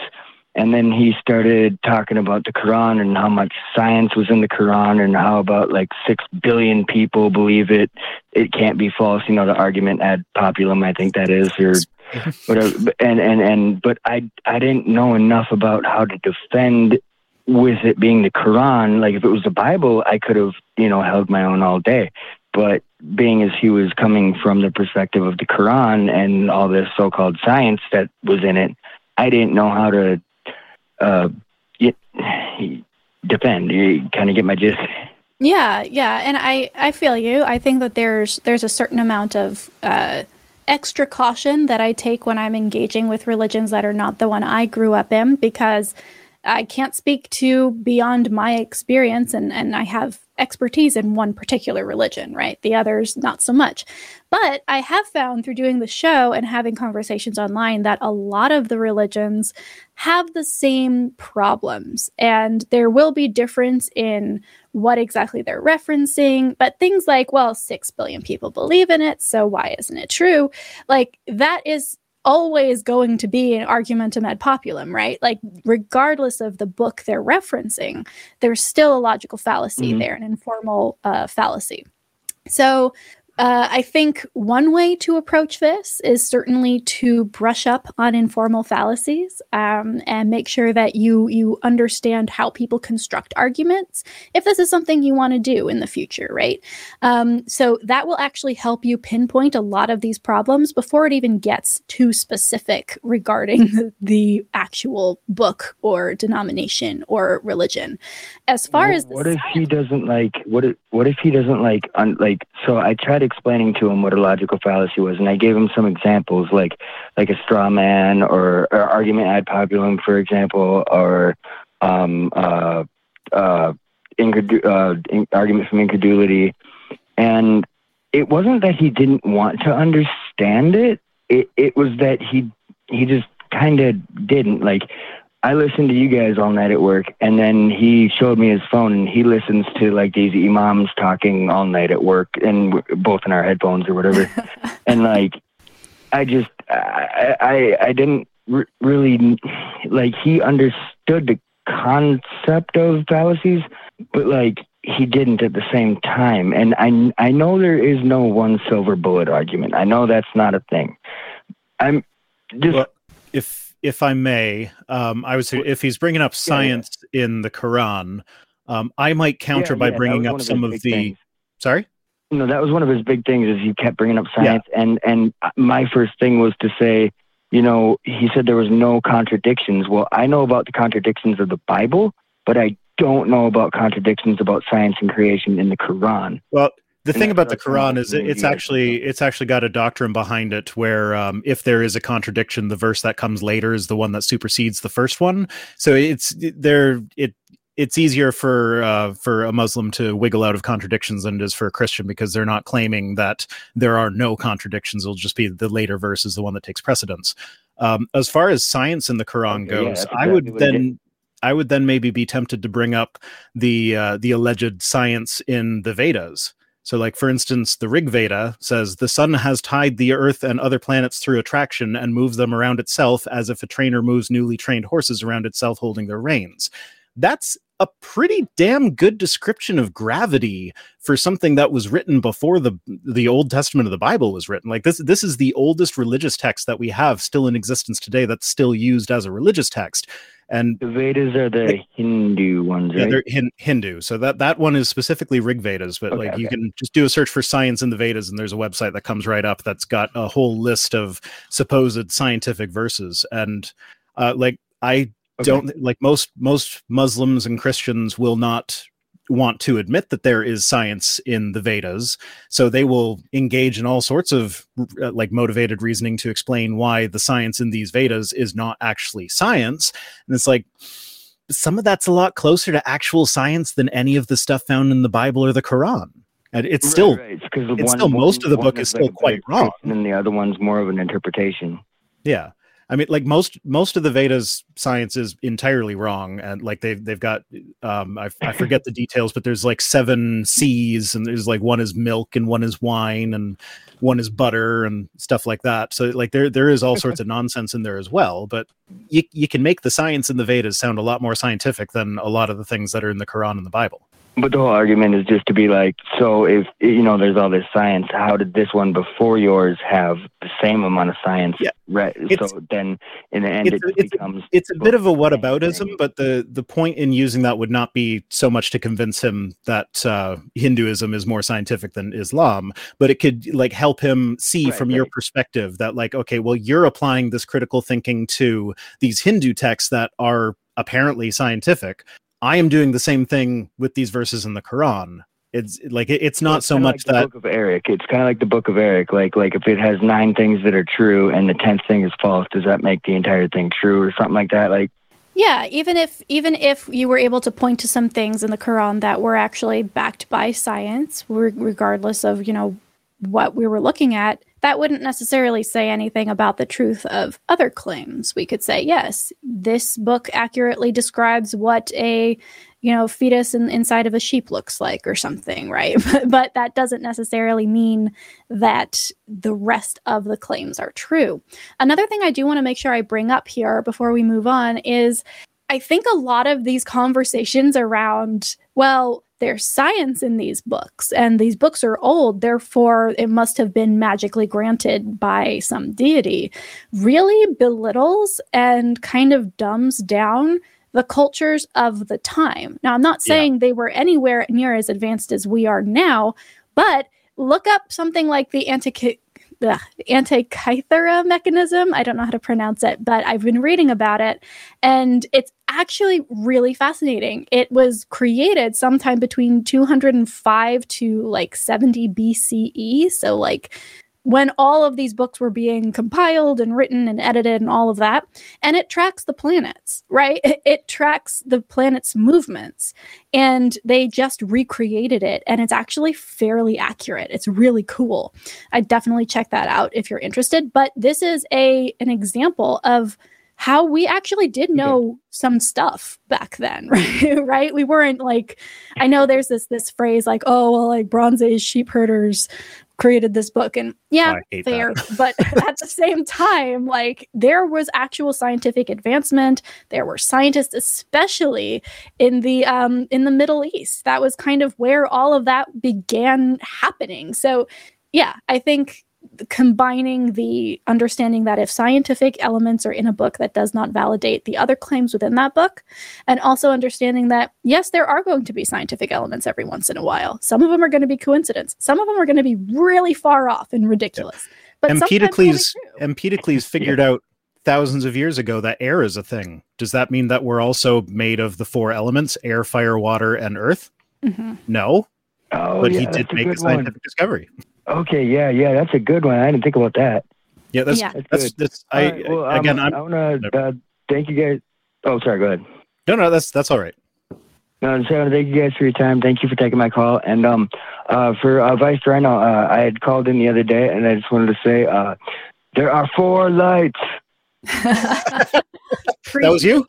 And then he started talking about the Quran and how much science was in the Quran and how about like six billion people believe it. It can't be false. You know, the argument ad populum, I think that is, or [LAUGHS] whatever. And, and, and, but I, I didn't know enough about how to defend with it being the Quran. Like if it was the Bible, I could have, you know, held my own all day. But being as he was coming from the perspective of the Quran and all this so called science that was in it, I didn't know how to uh, defend. You kind of get my gist. Yeah, yeah, and I I feel you. I think that there's there's a certain amount of uh, extra caution that I take when I'm engaging with religions that are not the one I grew up in because I can't speak to beyond my experience and and I have expertise in one particular religion, right? The others, not so much. But I have found through doing the show and having conversations online that a lot of the religions have the same problems. And there will be difference in what exactly they're referencing. But things like, well, 6 billion people believe in it. So why isn't it true? Like that is always going to be an argumentum ad populum, right? Like, regardless of the book they're referencing, there's still a logical fallacy mm-hmm. there, an informal uh, fallacy. So, uh, I think one way to approach this is certainly to brush up on informal fallacies um, and make sure that you you understand how people construct arguments. If this is something you want to do in the future, right? Um, so that will actually help you pinpoint a lot of these problems before it even gets too specific regarding the, [LAUGHS] the actual book or denomination or religion. As far well, as what if he doesn't like what if what if he doesn't like un, like so I try to explaining to him what a logical fallacy was, and I gave him some examples, like like a straw man or, or argument ad populum, for example, or um, uh, uh, uh, in- argument from incredulity, and it wasn't that he didn't want to understand it; it it was that he he just kind of didn't. Like I listened to you guys all night at work, and then he showed me his phone, and he listens to like these imams talking all night at work, and both in our headphones or whatever. [LAUGHS] and like, I just, I, I, I didn't r- really like. He understood the concept of fallacies, but like he didn't at the same time. And I, I know there is no one silver bullet argument. I know that's not a thing. I'm just well, if if I may, um, I would say if he's bringing up science yeah, yeah. in the Quran, um, I might counter yeah, by bringing up some of, of the. Things. Sorry. No, that was one of his big things. Is he kept bringing up science, and and my first thing was to say, you know, he said there was no contradictions. Well, I know about the contradictions of the Bible, but I don't know about contradictions about science and creation in the Quran. Well, the thing about the Quran is it's actually it's actually got a doctrine behind it where um, if there is a contradiction, the verse that comes later is the one that supersedes the first one. So it's there it it's easier for uh, for a Muslim to wiggle out of contradictions than it is for a Christian because they're not claiming that there are no contradictions. It'll just be the later verse is the one that takes precedence. Um, as far as science in the Quran Okay, yeah, goes, that's I would exactly what it then I would then maybe be tempted to bring up the uh, the alleged science in the Vedas. So, like for instance, the Rig Veda says the sun has tied the Earth and other planets through attraction and moves them around itself as if a trainer moves newly trained horses around itself holding their reins. That's a pretty damn good description of gravity for something that was written before the the Old Testament of the Bible was written. Like this this is the oldest religious text that we have still in existence today that's still used as a religious text. And The Vedas are the Hindu ones, yeah, right? they're Hin- Hindu. So that that one is specifically Rig Vedas, but Okay, like you can just do a search for science in the Vedas, and there's a website that comes right up that's got a whole list of supposed scientific verses. And uh, like I Okay. don't like most most Muslims and Christians will not want to admit that there is science in the Vedas, so they will engage in all sorts of uh, like motivated reasoning to explain why the science in these Vedas is not actually science. And it's like some of that's a lot closer to actual science than any of the stuff found in the Bible or the Quran. And it's Right, still right. It's, one- still most of the book is like still quite wrong. And the other one's more of an interpretation. Yeah. I mean, like most most of the Vedas science is entirely wrong, and like they've they've got um I, I forget the details, but there's like seven seas, and there's like one is milk, and one is wine, and one is butter, and stuff like that. So like there there is all sorts of nonsense in there as well. But you you can make the science in the Vedas sound a lot more scientific than a lot of the things that are in the Quran and the Bible. But the whole argument is just to be like, so if you know, there's all this science. How did this one before yours have the same amount of science? Yeah. Right. It's- So then, in the end, it it's becomes. it's a bit of a both the same whataboutism, but the the point in using that would not be so much to convince him that uh, Hinduism is more scientific than Islam, but it could like help him see Right, from your perspective that like, okay, well, you're applying this critical thinking to these Hindu texts that are apparently scientific. I am doing the same thing with these verses in the Quran. It's like it- it's not It's so much like that the book of Eric. It's kind of like the book of Eric. Like like if it has nine things that are true and the tenth thing is false, does that make the entire thing true or something like that? Like Yeah, even if even if you were able to point to some things in the Quran that were actually backed by science, re- regardless of you know what we were looking at, that wouldn't necessarily say anything about the truth of other claims. We could say, yes, this book accurately describes what a you know fetus in, inside of a sheep looks like or something, right? [LAUGHS] But, but that doesn't necessarily mean that the rest of the claims are true. Another thing I do want to make sure I bring up here before we move on is I think a lot of these conversations around, well, there's science in these books, and these books are old, therefore it must have been magically granted by some deity, really belittles and kind of dumbs down the cultures of the time. Now, I'm not Yeah. saying they were anywhere near as advanced as we are now, but look up something like the anti the Antikythera mechanism. I don't know how to pronounce it, but I've been reading about it and it's actually really fascinating. It was created sometime between 205 to like 70 BCE. So, like, when all of these books were being compiled and written and edited and all of that. And it tracks the planets, right? It, [LAUGHS] it tracks the planet's movements. And they just recreated it. And it's actually fairly accurate. It's really cool. I definitely check that out if you're interested. But this is a an example of how we actually did know some stuff back then, right? [LAUGHS] right? We weren't like I know there's this this phrase like, oh well, like Bronze Age sheep herders created this book. And yeah, I fair. but [LAUGHS] at the same time, like there was actual scientific advancement. There were scientists, especially in the um in the Middle East. That was kind of where all of that began happening. So yeah, I think combining the understanding that if scientific elements are in a book that does not validate the other claims within that book and also understanding that yes there are going to be scientific elements every once in a while some of them are going to be coincidence some of them are going to be really far off and ridiculous but sometimes they'll be Empedocles. Empedocles [LAUGHS] figured out thousands of years ago that air is a thing. Does that mean that we're also made of the four elements: air, fire, water, and earth? Mhm. No, oh, but yeah, he did make a good one. scientific discovery. Okay, yeah, yeah, that's a good one. I didn't think about that. Yeah, that's Yeah. That's that's, good. that's I All right, well, again I'm I want to uh, thank you guys. Oh, sorry. Go ahead. no no that's that's all right. No, so thank you guys for your time. Thank you for taking my call. And um, uh, for uh, Vice Rhino, uh, I had called in the other day, and I just wanted to say uh, there are four lights. [LAUGHS] that was you.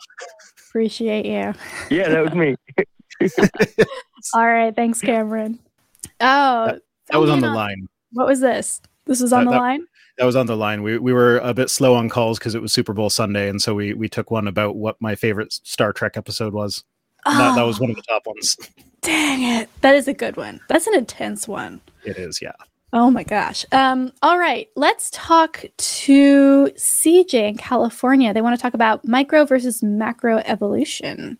Appreciate you. Yeah, that was me. [LAUGHS] [LAUGHS] All right, thanks, Cameron. Oh, That was on the Selena, line. What was this? This was on That- the that- line. That was on the line. We we were a bit slow on calls because it was Super Bowl Sunday, and so we we took one about what my favorite Star Trek episode was. And that, that was one of the top ones. [GASPS] Dang it. That is a good one. That's an intense one. It is, yeah. Oh my gosh. Um, all right, let's talk to CJ in California. They want to talk about micro versus macro evolution.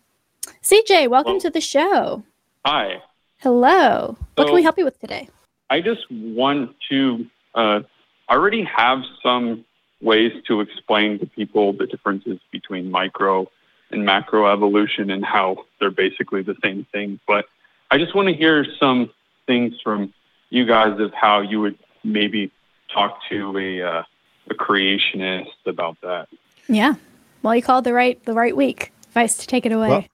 CJ, welcome Well- to the show. Hi. Hello. what can we help you with today? I just want to uh, I already have some ways to explain to people the differences between micro and macro evolution and how they're basically the same thing. But I just want to hear some things from you guys of how you would maybe talk to a uh, a creationist about that. Yeah. Well, you called the right the right week. Vice to take it away. Well,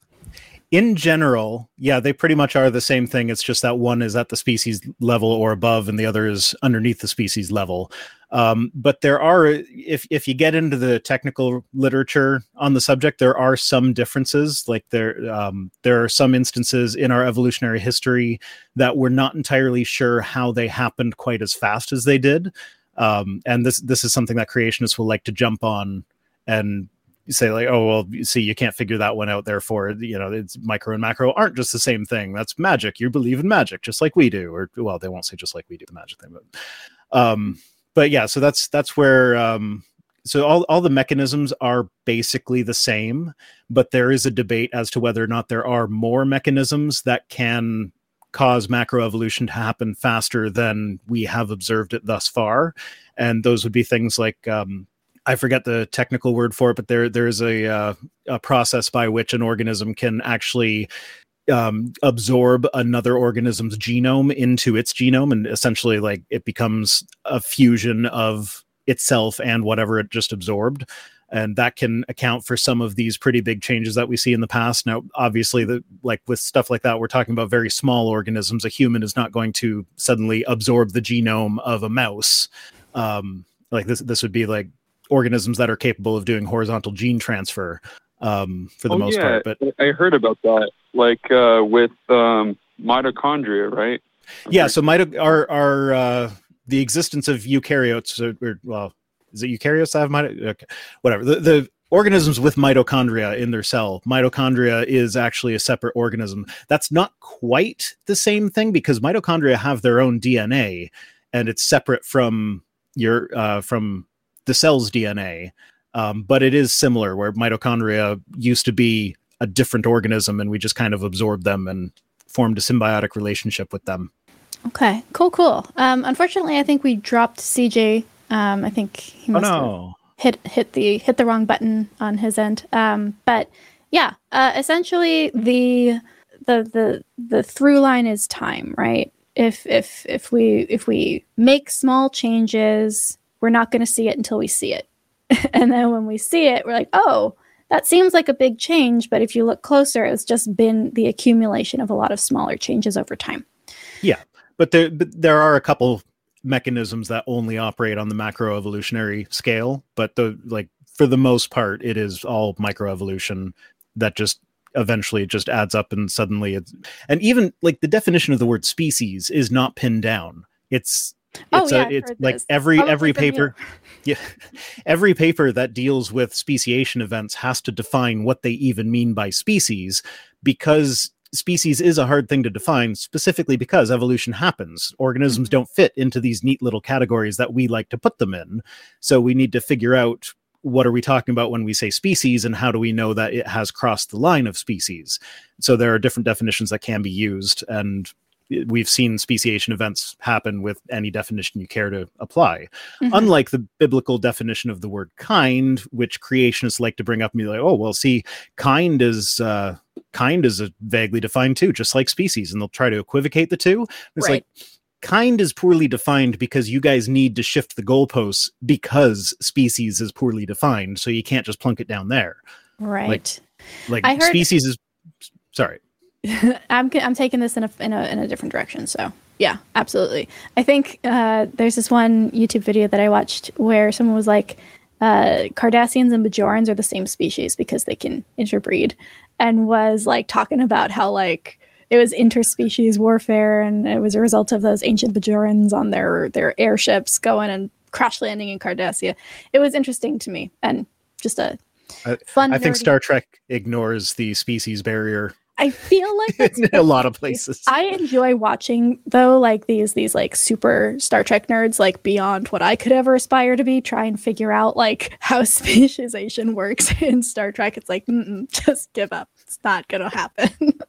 in general, yeah, they pretty much are the same thing. It's just that one is at the species level or above, and the other is underneath the species level. Um, but there are, if if you get into the technical literature on the subject, there are some differences. Like there, um, there are some instances in our evolutionary history that we're not entirely sure how they happened quite as fast as they did. Um, and this this is something that creationists will like to jump on and say like oh well you see you can't figure that one out therefore you know it's micro and macro aren't just the same thing. That's magic. You believe in magic just like we do or well they won't say just like we do the magic thing but um but yeah so that's that's where um so all, all the mechanisms are basically the same but there is a debate as to whether or not there are more mechanisms that can cause macroevolution to happen faster than we have observed it thus far. And those would be things like um, I forget the technical word for it, but there there is a uh, a process by which an organism can actually um, absorb another organism's genome into its genome, and essentially like it becomes a fusion of itself and whatever it just absorbed. And that can account for some of these pretty big changes that we see in the past. Now, obviously, the like with stuff like that, we're talking about very small organisms. A human is not going to suddenly absorb the genome of a mouse. Um, like this, this would be like organisms that are capable of doing horizontal gene transfer um, for the oh, most yeah, part. But I heard about that, like uh, with um, mitochondria, right? yeah, so mito- our our uh, the existence of eukaryotes, or, or, well, is it eukaryotes that have mito- okay, whatever the the organisms with mitochondria in their cell. Mitochondria is actually a separate organism. That's not quite the same thing because mitochondria have their own DNA, and it's separate from your uh, from the cell's DNA. Um, but it is similar where mitochondria used to be a different organism and we just kind of absorbed them and formed a symbiotic relationship with them. Okay, cool, cool. Um, unfortunately, I think we dropped CJ. Um, I think he Oh must have no. hit hit the hit the wrong button on his end. Um, but yeah, uh, essentially the the the the through line is time, right? If if if we if we make small changes, we're not going to see it until we see it, [LAUGHS] and then when we see it, we're like, oh. That seems like a big change, but if you look closer, it's just been the accumulation of a lot of smaller changes over time. Yeah, but there but there are a couple mechanisms that only operate on the macroevolutionary scale, but the like for the most part, it is all microevolution that just eventually just adds up and suddenly it's and even like the definition of the word species is not pinned down. It's Oh, it's yeah, a, it's like this. every every paper [LAUGHS] yeah every paper that deals with speciation events has to define what they even mean by species because species is a hard thing to define specifically because evolution happens organisms Mm-hmm. don't fit into these neat little categories that we like to put them in so we need to figure out what are we talking about when we say species and how do we know that it has crossed the line of species so there are different definitions that can be used and we've seen speciation events happen with any definition you care to apply Mhm. unlike the biblical definition of the word kind which creationists like to bring up and be like oh well see kind is uh kind is a vaguely defined too just like species and they'll try to equivocate the two it's Right. like kind is poorly defined because you guys need to shift the goalposts because species is poorly defined so you can't just plunk it down there Right. like I heard- species is sorry [LAUGHS] I'm I'm taking this in a in a in a different direction. So yeah, absolutely. I think uh, there's this one YouTube video that I watched where someone was like, uh, Cardassians and Bajorans are the same species because they can interbreed, and was like talking about how like it was interspecies warfare and it was a result of those ancient Bajorans on their their airships going and crash landing in Cardassia. It was interesting to me and just a I, fun. I think Star Trek ignores the species barrier I feel like that's [LAUGHS] in a lot of places. I enjoy watching though, like these these like super Star Trek nerds, like beyond what I could ever aspire to be, try and figure out like [LAUGHS] how speciesization works [LAUGHS] in Star Trek. It's like, mm-mm, just give up. It's not gonna happen.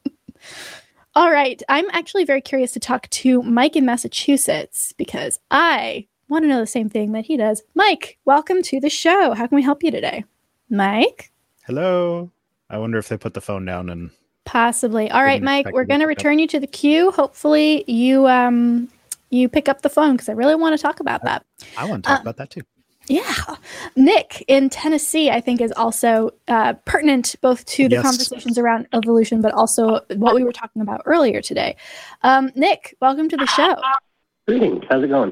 All right, I'm actually very curious to talk to Mike in Massachusetts because I want to know the same thing that he does. Mike, welcome to the show. How can we help you today, Mike? Hello. I wonder if they put the phone down and Possibly. All right, Mike, we're going to return you to the queue. Hopefully you um you pick up the phone because I really want to talk about that. I want to talk Uh, about that too. Yeah. Nick in Tennessee, I think, is also uh, pertinent both to the Yes. conversations around evolution, but also what we were talking about earlier today. Um, Nick, welcome to the show. Greetings. How's it going?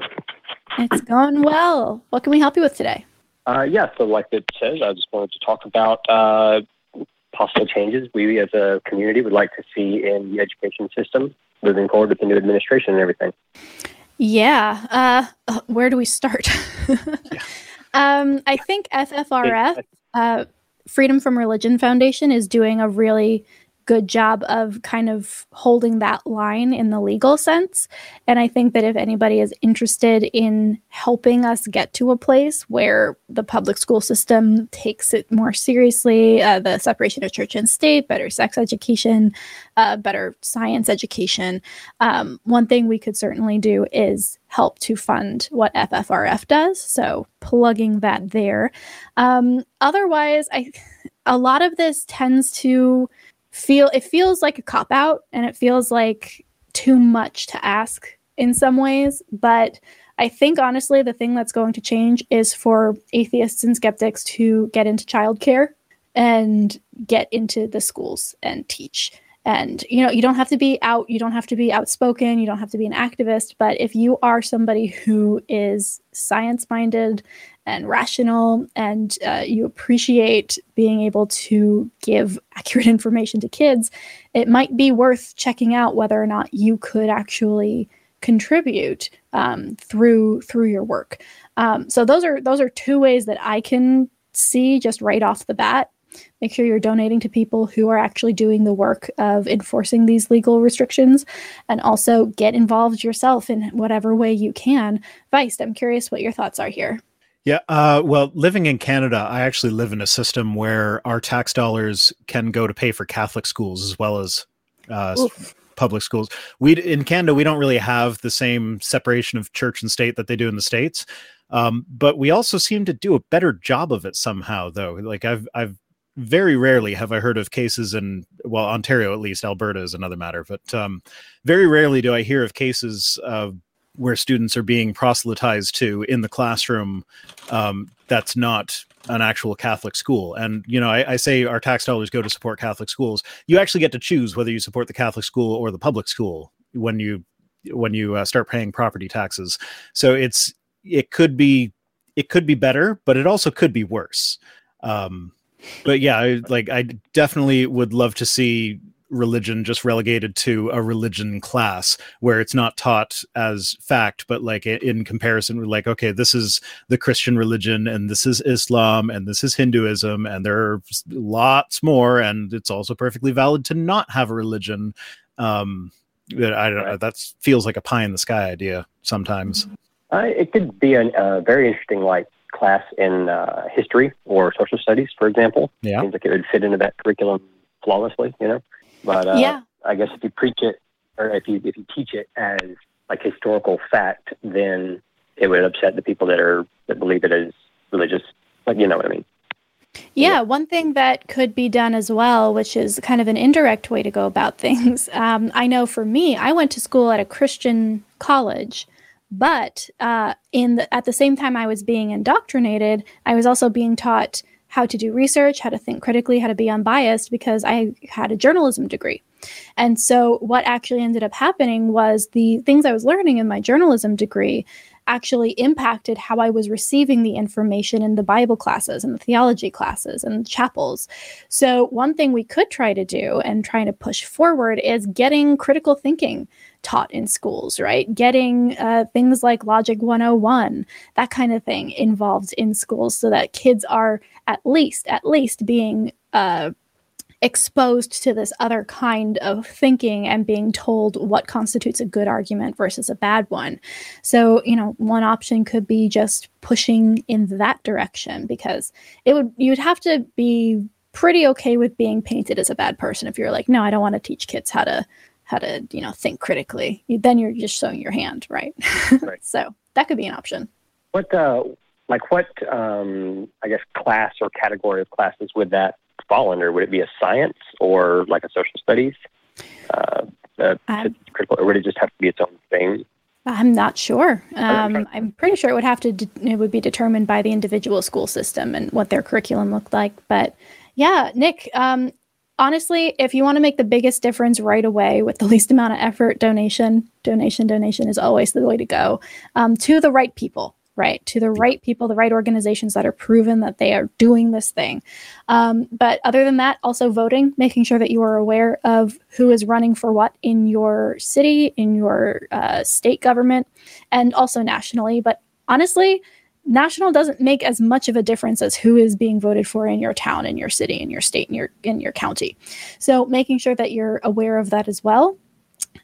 It's going well. What can we help you with today? Uh, yeah, so like it says, I just wanted to talk about uh, possible changes we as a community would like to see in the education system moving forward with the new administration and everything. Yeah. Uh, uh, [LAUGHS] where do we start? [LAUGHS] um, I think FFRF, uh, Freedom from Religion Foundation, is doing a really good job of kind of holding that line in the legal sense. And I think that if anybody is interested in helping us get to a place where the public school system takes it more seriously, uh, the separation of church and state, better sex education, uh, better science education, um, one thing we could certainly do is help to fund what FFRF does. So plugging that there. Um, otherwise, I a lot of this tends to feel it feels like a cop out and it feels like too much to ask in some ways. But i think honestly the thing that's going to change is for atheists and skeptics to get into childcare and get into the schools and teach. And you know you don't have to be out you don't have to be outspoken you don't have to be an activist but if you are somebody who is science minded and rational and uh, you appreciate being able to give [LAUGHS] accurate information to kids it might be worth checking out whether or not you could actually contribute um, through through your work. Um, so those are those are two ways that i can see just right off the bat. Make sure you're donating to people who are actually doing the work of enforcing these legal restrictions and also get involved yourself in whatever way you can. Vice, i'm curious what your thoughts are here Yeah. Uh, well, living in Canada, I actually live in a system where our tax dollars can go to pay for Catholic schools as well as uh, public schools. We in Canada, we don't really have the same separation of church and state that they do in the states, um, but we also seem to do a better job of it somehow. Though, like I've I've very rarely have I heard of cases in well Ontario at least Alberta is another matter, but um, very rarely do I hear of cases of where students are being proselytized to in the classroom um, that's not an actual Catholic school. And, you know, I, I say our tax dollars go to support Catholic schools. You actually get to choose whether you support the Catholic school or the public school when you when you uh, start paying property taxes. So it's it could be it could be better, but it also could be worse. Um, but yeah, like I definitely would love to see religion just relegated to a religion class where it's not taught as fact but like in comparison we're like okay this is the christian religion and this is islam and this is hinduism and there are lots more and it's also perfectly valid to not have a religion um i don't know that feels like a pie in the sky idea sometimes Uh, it could be a uh, very interesting, like class in uh, history or social studies, for example. Yeah. Seems like it would fit into that curriculum flawlessly, you know. But uh, Yeah. I guess if you preach it or if you if you teach it as like historical fact, then it would upset the people that are that believe it as religious. Like you know what I mean. Yeah, one thing that could be done as well, which is kind of an indirect way to go about [LAUGHS] things. Um, I know for me, I went to school at a Christian college, but uh, in the, at the same time I was being indoctrinated, I was also being taught how to do research, how to think critically, how to be unbiased, because I had a journalism degree. And so, what actually ended up happening was the things I was learning in my journalism degree actually impacted how I was receiving the information in the Bible classes and the theology classes and chapels. So, one thing we could try to do and trying to push forward is getting critical thinking taught in schools, right? Getting uh, things like Logic 101, that kind of thing involved in schools so that kids are at least, at least being uh, exposed to this other kind of thinking and being told what constitutes a good argument versus a bad one. So, you know, one option could be just pushing in that direction because it would you'd have to be pretty okay with being painted as a bad person if you're like, no, I don't want to teach kids how to how to, you know, think critically. Then you're just showing your hand, right? [LAUGHS] right. so, that could be an option. What uh like what um I guess class or category of classes would that fall under? Would it be a science or like a social studies? Uh, uh, critical, or would it just have to be its own thing? I'm not sure. Um, I'm pretty sure it would have to. De- it would be determined by the individual school system and what their curriculum looked like. But yeah, Nick. Um, honestly, if you want to make the biggest difference right away with the [LAUGHS] least amount of effort, donation, donation, donation is always the way to go um, to the right people right to the right people the right organizations that are proven that they are doing this thing. Um, but other than that also voting making sure that you are aware of who is running for what in your city in your uh, state government and also nationally. But honestly national doesn't make as much of a difference as who is being voted for in your town in your city in your state in your in your county. So making sure that you're aware of that as well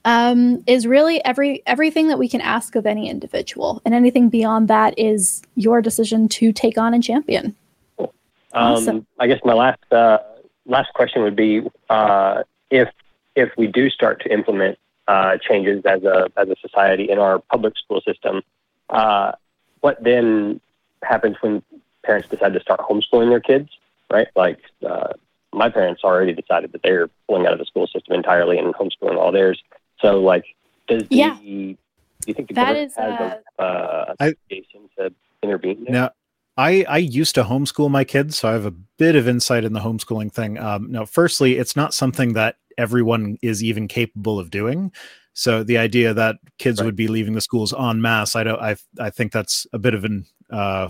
um, is really every everything that we can ask of any individual, and anything beyond that is your decision to take on and champion. Cool. Um, awesome. I guess my last uh, last question would be uh, if if we do start to implement uh, changes as a as a society in our public school system, uh, what then happens when parents decide to start homeschooling their kids? Right, like uh, my parents already decided that they're pulling out of the school system entirely and homeschooling all theirs. So, like, does yeah. the do you think the that government is, has uh, a, uh, obligation to intervene? There? Now, I I used to homeschool my kids, so I have a bit of insight in the homeschooling thing. Um, now, firstly, it's not something that everyone is even capable of doing. So the idea that kids right. would be leaving the schools en masse, I don't, I, I think that's a bit of an, uh,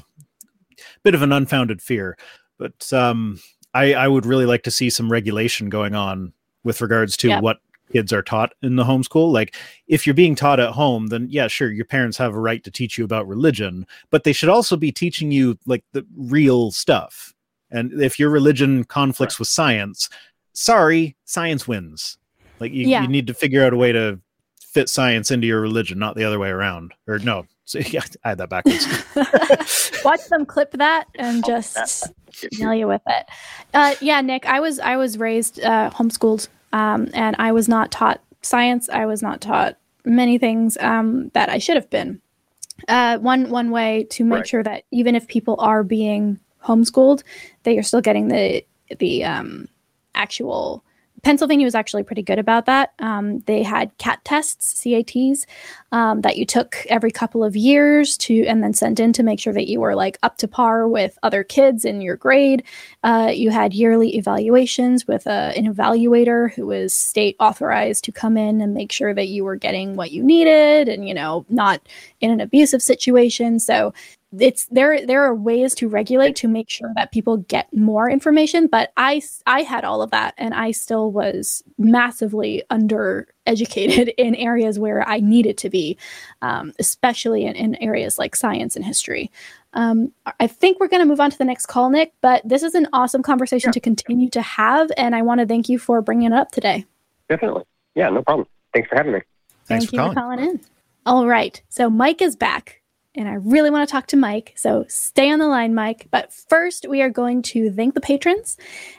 bit of an unfounded fear. But um, I, I would really like to see some regulation going on with regards to what kids are taught in the homeschool. Like, if you're being taught at home, then yeah, sure, your parents have a right to teach you about religion, but they should also be teaching you like the real stuff. And if your religion conflicts right. with science, sorry, science wins. Like, you, yeah. you need to figure out a way to fit science into your religion, not the other way around. Or no, so, [LAUGHS] yeah, I had that backwards. [LAUGHS] Watch them clip that and just [LAUGHS] nail you with it. Uh, yeah, Nick, I was I was raised uh, homeschooled um, and I was not taught science. I was not taught many things um, that I should have been. Uh, one one way to make right. sure that even if people are being homeschooled, that you're still getting the the um, actual Pennsylvania was actually pretty good about that. Um, they had CAT tests, CATs, um, that you took every couple of years to, and then sent in to make sure that you were like up to par with other kids in your grade. Uh, you had yearly evaluations with a, uh, an evaluator who was state authorized to come in and make sure that you were getting what you needed, and you know, not in an abusive situation. So it's there there are ways to regulate to make sure that people get more information but i i had all of that and i still was massively under educated [LAUGHS] in areas where i needed to be um, especially in, in, areas like science and history. Um, i think we're going to move on to the next call nick but this is an awesome conversation yeah. to continue to have and i want to thank you for bringing it up today. Definitely. Yeah no problem. Thanks for having me. Thanks thank for you calling. for calling in. All right so mike is back and I really want to talk to Mike. So stay on the line, Mike. But first, we are going to thank the patrons.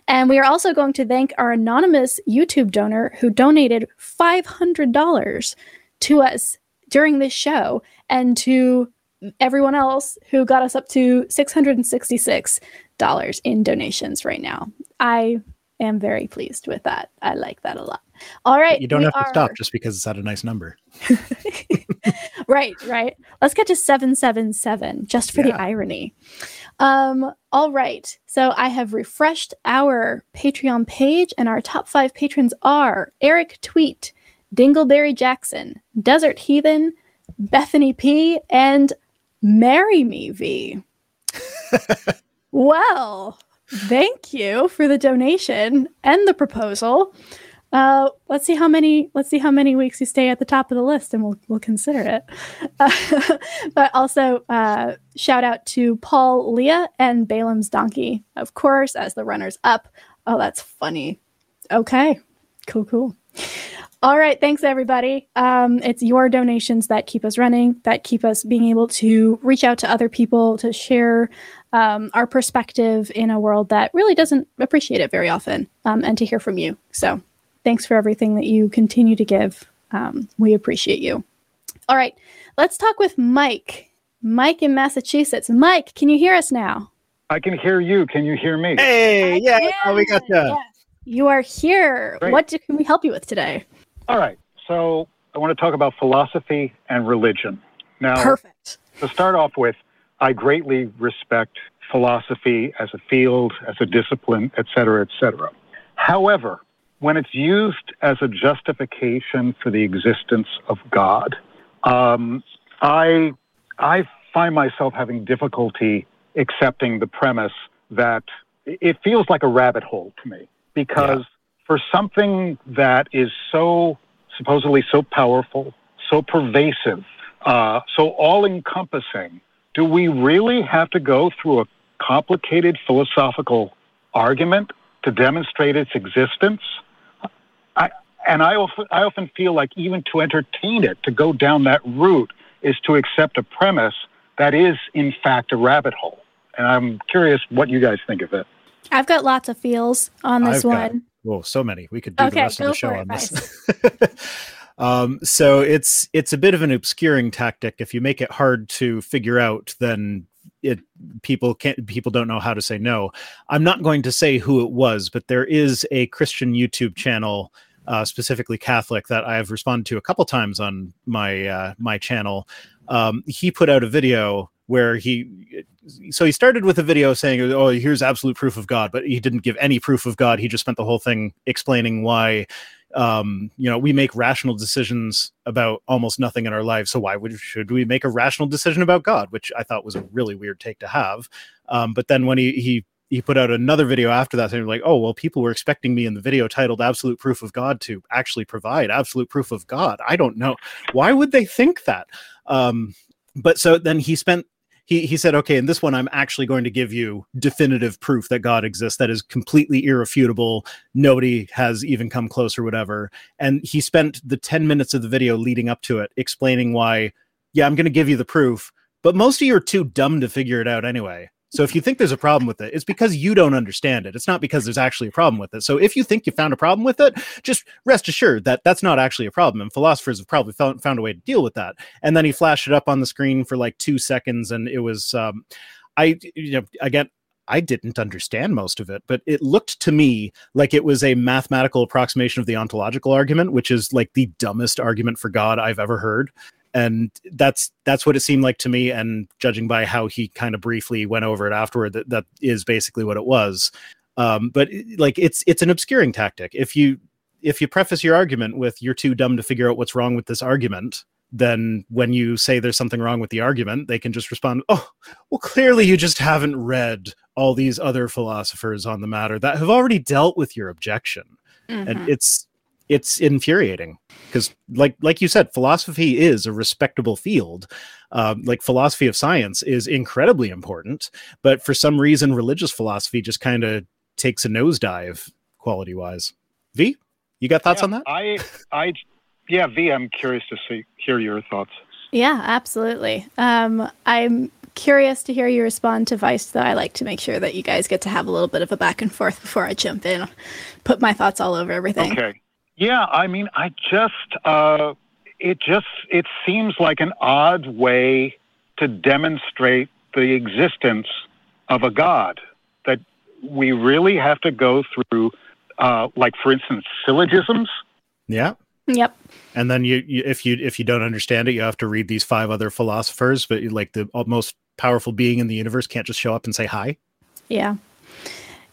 And we are also going to thank our anonymous YouTube donor who donated $500 to us during this show and to everyone else who got us up to $666 in donations right now. I am very pleased with that. I like that a lot. All right. You don't have to stop just because it's at a nice number. [LAUGHS] right, right. Let's get to 777 just for the irony. Um, all right. So I have refreshed our Patreon page, and our top five patrons are Eric Tweet, Dingleberry Jackson, Desert Heathen, Bethany P, and Marry Me V. [LAUGHS] well, thank you for the donation and the proposal. Uh, let's see how many. Let's see how many weeks you stay at the top of the list, and we'll we'll consider it. Uh, [LAUGHS] but also, uh, shout out to Paul, Leah, and Balaam's donkey, of course, as the runners up. Oh, that's funny. Okay, cool, cool. All right, thanks everybody. Um, it's your donations that keep us running, that keep us being able to reach out to other people to share um, our perspective in a world that really doesn't appreciate it very often, um, and to hear from you. So thanks for everything that you continue to give. Um, we appreciate you. All right, let's talk with Mike. Mike in Massachusetts. Mike, can you hear us now? I can hear you. Can you hear me? Hey, yeah, we got you. You are here. Great. What do, can we help you with today? All right. So I want to talk about philosophy and religion. Now, Perfect. to start off with, I greatly respect philosophy as a field, as a discipline, et cetera, et cetera. However, when it's used as a justification for the existence of God, um, I I find myself having difficulty accepting the premise that it feels like a rabbit hole to me because for something that is so supposedly so powerful, so pervasive, uh, so all encompassing, do we really have to go through a complicated philosophical argument to demonstrate its existence? I, and I often, I often feel like even to entertain it, to go down that route, is to accept a premise that is, in fact, a rabbit hole. And I'm curious what you guys think of it. I've got lots of feels on this I've got- one. Whoa, so many. We could do the rest of the show for it, on this. [LAUGHS] um, so it's it's a bit of an obscuring tactic. If you make it hard to figure out, then it people can't people don't know how to say no. I'm not going to say who it was, but there is a Christian YouTube channel, uh, specifically Catholic, that I have responded to a couple times on my uh, my channel. Um, he put out a video where he so he started with a video saying oh here's absolute proof of god but he didn't give any proof of god he just spent the whole thing explaining why um you know we make rational decisions about almost nothing in our lives so why would should we make a rational decision about god which i thought was a really weird take to have. Um but then when he he he put out another video after that saying like oh well people were expecting me in the video titled absolute proof of god to actually provide absolute proof of god. I don't know. Why would they think that? Um but so then he spent he he said okay in this one i'm actually going to give you definitive proof that god exists that is completely irrefutable. Nobody has even come close or whatever. And he spent the 10 minutes of the video leading up to it explaining why yeah i'm going to give you the proof but most of you are too dumb to figure it out anyway so if you think there's a problem with it, it's because you don't understand it. It's not because there's actually a problem with it. So if you think you found a problem with it, just rest assured that that's not actually a problem. And philosophers have probably found, found a way to deal with that. And then he flashed it up on the screen for like two seconds, and it was, um, I, you know, again, I didn't understand most of it, but it looked to me like it was a mathematical approximation of the ontological argument, which is like the dumbest argument for God I've ever heard and that's that's what it seemed like to me and judging by how he kind of briefly went over it afterward that that is basically what it was. Um but like it's it's an obscuring tactic. If you if you preface your argument with you're too dumb to figure out what's wrong with this argument then when you say there's something wrong with the argument they can just respond oh well clearly you just haven't read all these other philosophers on the matter that have already dealt with your objection. Mm-hmm. and it's it's infuriating because like like you said philosophy is a respectable field um, like philosophy of science is incredibly important but for some reason religious philosophy just kind of takes a nosedive quality wise v you got thoughts Yeah, on that I, I, yeah, V. I'm curious to see hear your thoughts. Yeah, absolutely. Um, I'm curious to hear you respond to Vice, though. I like to make sure that you guys get to have a little bit of a back and forth before I jump in, put my thoughts all over everything. Okay. Yeah, I mean, I just, uh, it just, it seems like an odd way to demonstrate the existence of a God. That we really have to go through, uh, like, for instance, syllogisms. yeah Yep. And then you, you if you if you don't understand it, you have to read these five other philosophers. But like the most powerful being in the universe can't just show up and say hi. Yeah.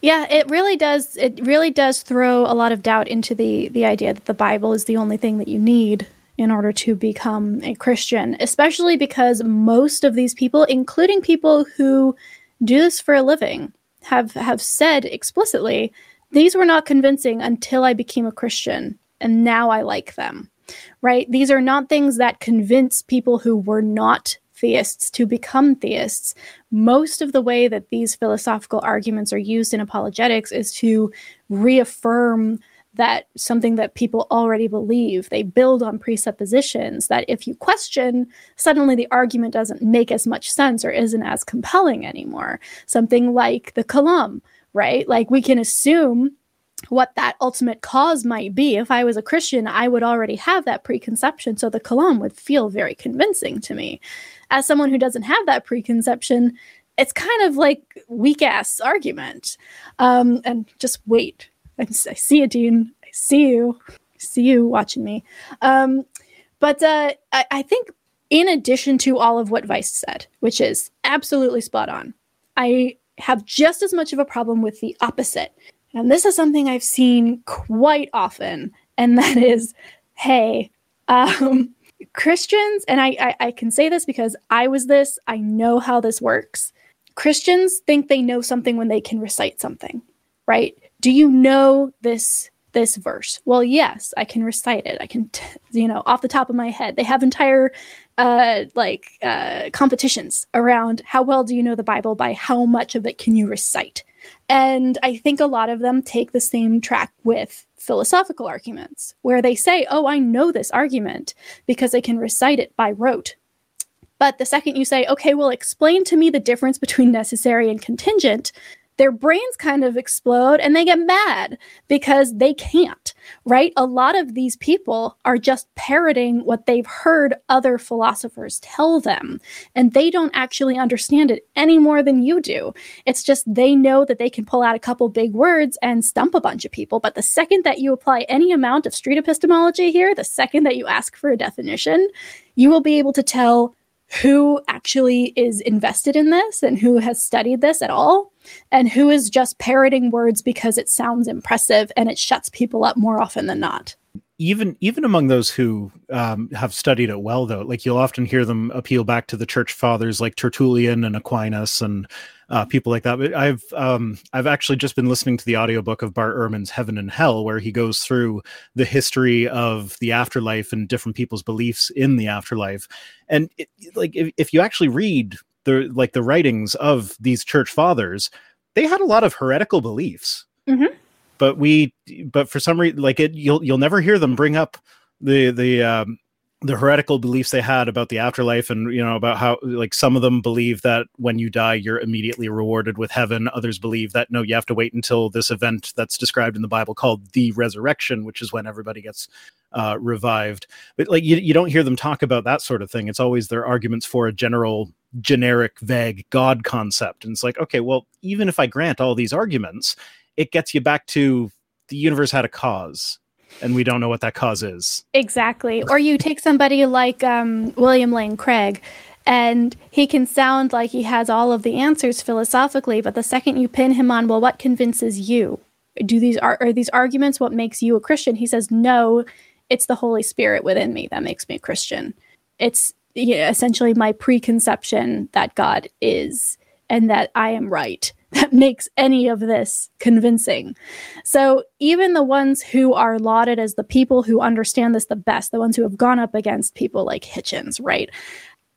Yeah, it really does. It really does throw a lot of doubt into the the idea that the Bible is the only thing that you need in order to become a Christian, especially because most of these people, including people who do this for a living, have have said explicitly, these were not convincing until I became a Christian, and now I like them. Right? These are not things that convince people who were not theists to become theists. Most of the way that these philosophical arguments are used in apologetics is to reaffirm that something that people already believe. They build on presuppositions that if you question, suddenly the argument doesn't make as much sense or isn't as compelling anymore. Something like the Kalam, right? Like we can assume what that ultimate cause might be. If I was a Christian, I would already have that preconception. So the Kalam would feel very convincing to me. As someone who doesn't have that preconception, it's kind of like weak ass argument. Um, and just wait. I, I see it, Dean. I see you. I see you watching me. Um, but uh, I, I think, in addition to all of what Vice said, which is absolutely spot on, I have just as much of a problem with the opposite and this is something I've seen quite often, and that is hey, um, Christians, and I, I, I can say this because I was this, I know how this works. Christians think they know something when they can recite something, right? Do you know this this verse? Well, yes, I can recite it. I can, t- you know, off the top of my head. They have entire uh, like uh, competitions around how well do you know the Bible by how much of it can you recite. And I think a lot of them take the same track with philosophical arguments, where they say, Oh, I know this argument because I can recite it by rote. But the second you say, Okay, well, explain to me the difference between necessary and contingent, their brains kind of explode and they get mad because they can't, right? A lot of these people are just parroting what they've heard other philosophers tell them, and they don't actually understand it any more than you do. It's just they know that they can pull out a couple big words and stump a bunch of people. But the second that you apply any amount of street epistemology here, the second that you ask for a definition, you will be able to tell who actually is invested in this and who has studied this at all and who is just parroting words because it sounds impressive and it shuts people up more often than not. Even even among those who um, have studied it well though like you'll often hear them appeal back to the church fathers like tertullian and aquinas and uh, people like that. But i've um, i've actually just been listening to the audiobook of bart ehrman's heaven and hell where he goes through the history of the afterlife and different people's beliefs in the afterlife. And it, like if, if you actually read the like the writings of these church fathers they had a lot of heretical beliefs. Mm-hmm. But we but for some reason like it you'll you'll never hear them bring up the the um the heretical beliefs they had about the afterlife and you know about how like some of them believe that when you die you're immediately rewarded with heaven. Others believe that no you have to wait until this event that's described in the bible called the resurrection which is when everybody gets uh, revived. But like you, you don't hear them talk about that sort of thing. It's always their arguments for a general generic vague god concept. And it's like okay well even if i grant all these arguments it gets you back to the universe had a cause and we don't know what that cause is. Exactly. Or you take somebody like um, William Lane Craig, and he can sound like he has all of the answers philosophically, but the second you pin him on, well, what convinces you? Do these are, are these arguments what makes you a Christian? He says, no, it's the Holy Spirit within me that makes me a Christian. It's yeah, essentially my preconception that God is and that I am right that makes any of this convincing. So, even the ones who are lauded as the people who understand this the best, the ones who have gone up against people like Hitchens, right?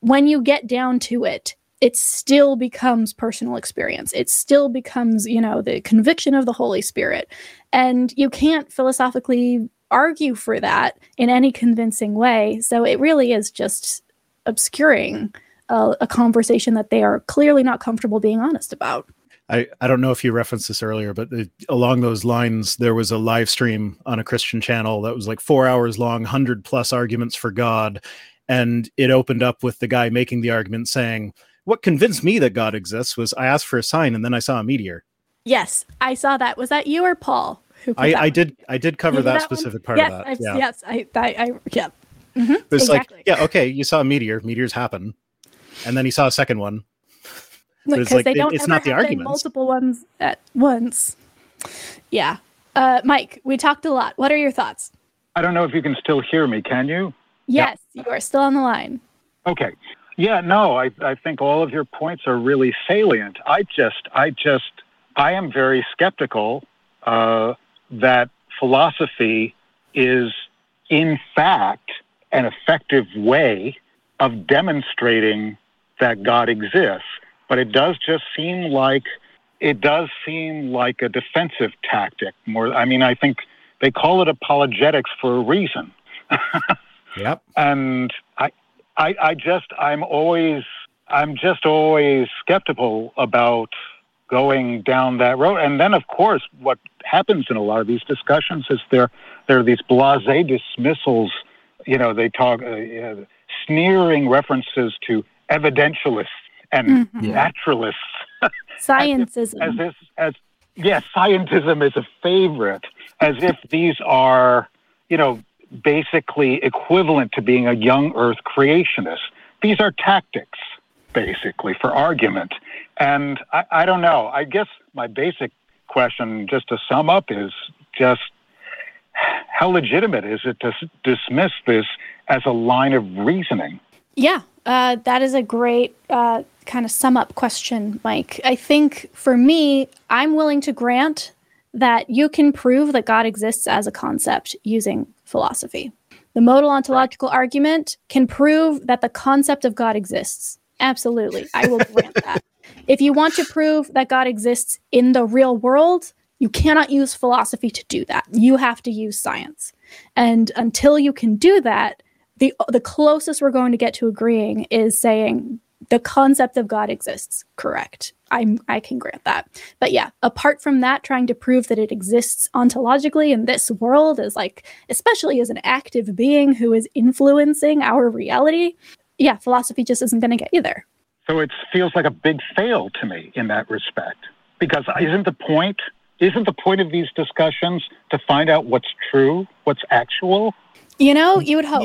When you get down to it, it still becomes personal experience. It still becomes, you know, the conviction of the Holy Spirit. And you can't philosophically argue for that in any convincing way. So, it really is just obscuring a, conversation that they are clearly not comfortable being honest about. I, I don't know if you referenced this earlier, but it, along those lines, there was a live stream on a Christian channel that was like four hours long, 100 plus arguments for God. And it opened up with the guy making the argument saying, What convinced me that God exists was I asked for a sign and then I saw a meteor. Yes, I saw that. Was that you or Paul? I, I did I did cover that, that one? specific part yes, of that. Yeah. yes, I, I, I yeah. Mhm, It's exactly. like, yeah, okay, you saw a meteor, meteors happen. And then he saw a second one. But it's because like they don't it's ever not the happen arguments. multiple ones at once. Yeah, uh, Mike, we talked a lot. What are your thoughts? I don't know if you can still hear me. Can you? Yes, you are still on the line. Okay. Yeah, no, I, I think all of your points are really salient. I just, I just, I am very skeptical uh, that philosophy is, in fact, an effective way of demonstrating that God exists. But it does just seem like, it does seem like a defensive tactic. More, I mean, I think they call it apologetics for a reason. [LAUGHS] Yep. and I, I, I just, I'm always, I'm just always skeptical about going down that road. And then, of course, what happens in a lot of these discussions is there, there are these blasé dismissals. You know, they talk uh, uh, sneering references to evidentialists and Mhm. Yeah. naturalists [LAUGHS] Scientism. as if as yes, scientism is a favorite, as if these are you know basically equivalent to being a young Earth creationist. These are tactics, basically, for argument. And I, I don't know. I guess my basic question, just to sum up, is just how legitimate is it to s- dismiss this as a line of reasoning? Yeah, uh, that is a great uh, kind of sum up question, Mike. I think for me, I'm willing to grant that you can prove that God exists as a concept using philosophy. The modal ontological argument can prove that the concept of God exists. Absolutely. I will [LAUGHS] grant that. If you want to prove that God exists in the real world, you cannot use philosophy to do that. You have to use science. And until you can do that, the the closest we're going to get to agreeing is saying the concept of God exists. Correct. I'm I can grant that. But yeah, apart from that, trying to prove that it exists ontologically in this world as like, especially as an active being who is influencing our reality, yeah, philosophy just isn't going to get you there. So it feels like a big fail to me in that respect. Because isn't the point isn't the point of these discussions to find out what's true, what's actual? You know, you would hope.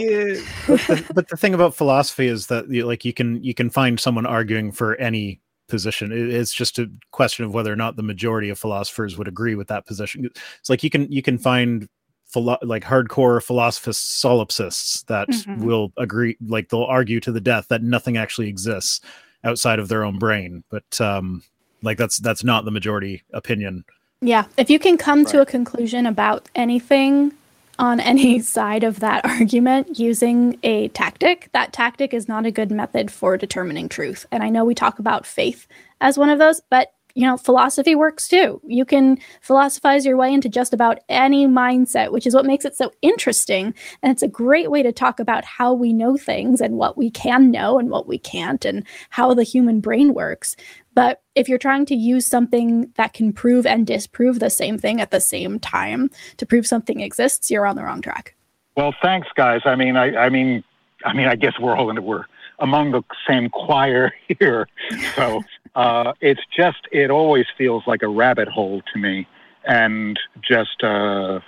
but, the, but the thing about philosophy is that you, like you can you can find someone arguing for any position. It- it's just a question of whether or not the majority of philosophers would agree with that position. It's like you can you can find philo- like hardcore philosophists solipsists that Mhm. will agree like they'll argue to the death that nothing actually exists outside of their own brain. But um like that's that's not the majority opinion. Yeah, if you can come to a conclusion about anything on any [LAUGHS] side of that argument using a tactic, that tactic is not a good method for determining truth. And I know we talk about faith as one of those, but you know, philosophy works too. You can philosophize your way into just about any mindset, which is what makes it so interesting. And it's a great way to talk about how we know things and what we can know and what we can't and how the human brain works. But if you're trying to use something that can prove and disprove the same thing at the same time to prove something exists, you're on the wrong track. Well, thanks, guys. I mean, I, I mean, I mean, I guess we're all in, we're among the same choir [LAUGHS] here. So uh, it's just, it always feels like a rabbit hole to me, and just uh,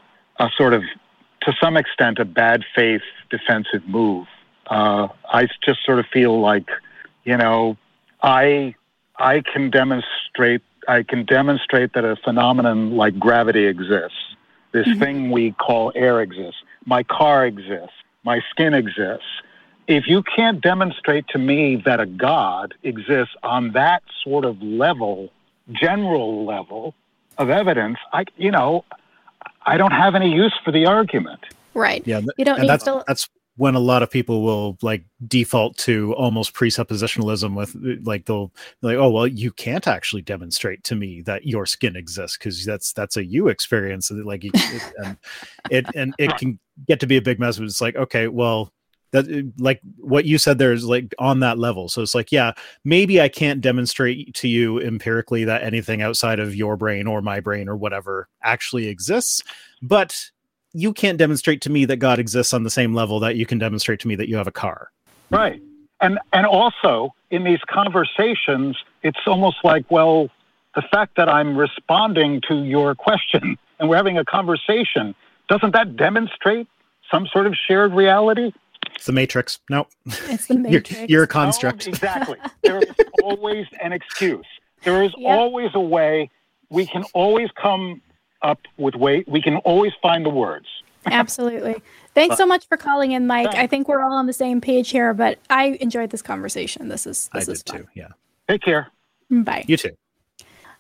a sort of, to some extent, a bad faith defensive move. Uh, I just sort of feel like, you know, I I can demonstrate I can demonstrate that a phenomenon like gravity exists. This thing we call air exists. My car exists. My skin exists. If you can't demonstrate to me that a God exists on that sort of level, general level of evidence, I you know, I don't have any use for the argument. Right. Yeah, You don't and need that's, to- That's when a lot of people will like default to almost presuppositionalism with like they'll like, oh well, you can't actually demonstrate to me that your skin exists because that's that's a you experience. and, Like, it, it- and it and it [LAUGHS] can get to be a big mess. But it's like, okay, well. That uh, like what you said there is like on that level. So it's like, yeah, maybe I can't demonstrate to you empirically that anything outside of your brain or my brain or whatever actually exists, but you can't demonstrate to me that God exists on the same level that you can demonstrate to me that you have a car. Right. And and also in these conversations, it's almost like, well, the fact that I'm responding to your question [LAUGHS] and we're having a conversation, doesn't that demonstrate some sort of shared reality? It's the Matrix. No, it's the [LAUGHS] Matrix. You're, you're oh, a construct. No, exactly. [LAUGHS] there is always an excuse. There is yep. always a way. We can always come up with way. We can always find the words. Absolutely. Thanks so much for calling in, Mike. I think we're all on the same page here, but I enjoyed this conversation. This is this I is did fun. too. Yeah. Take care. Bye. You too.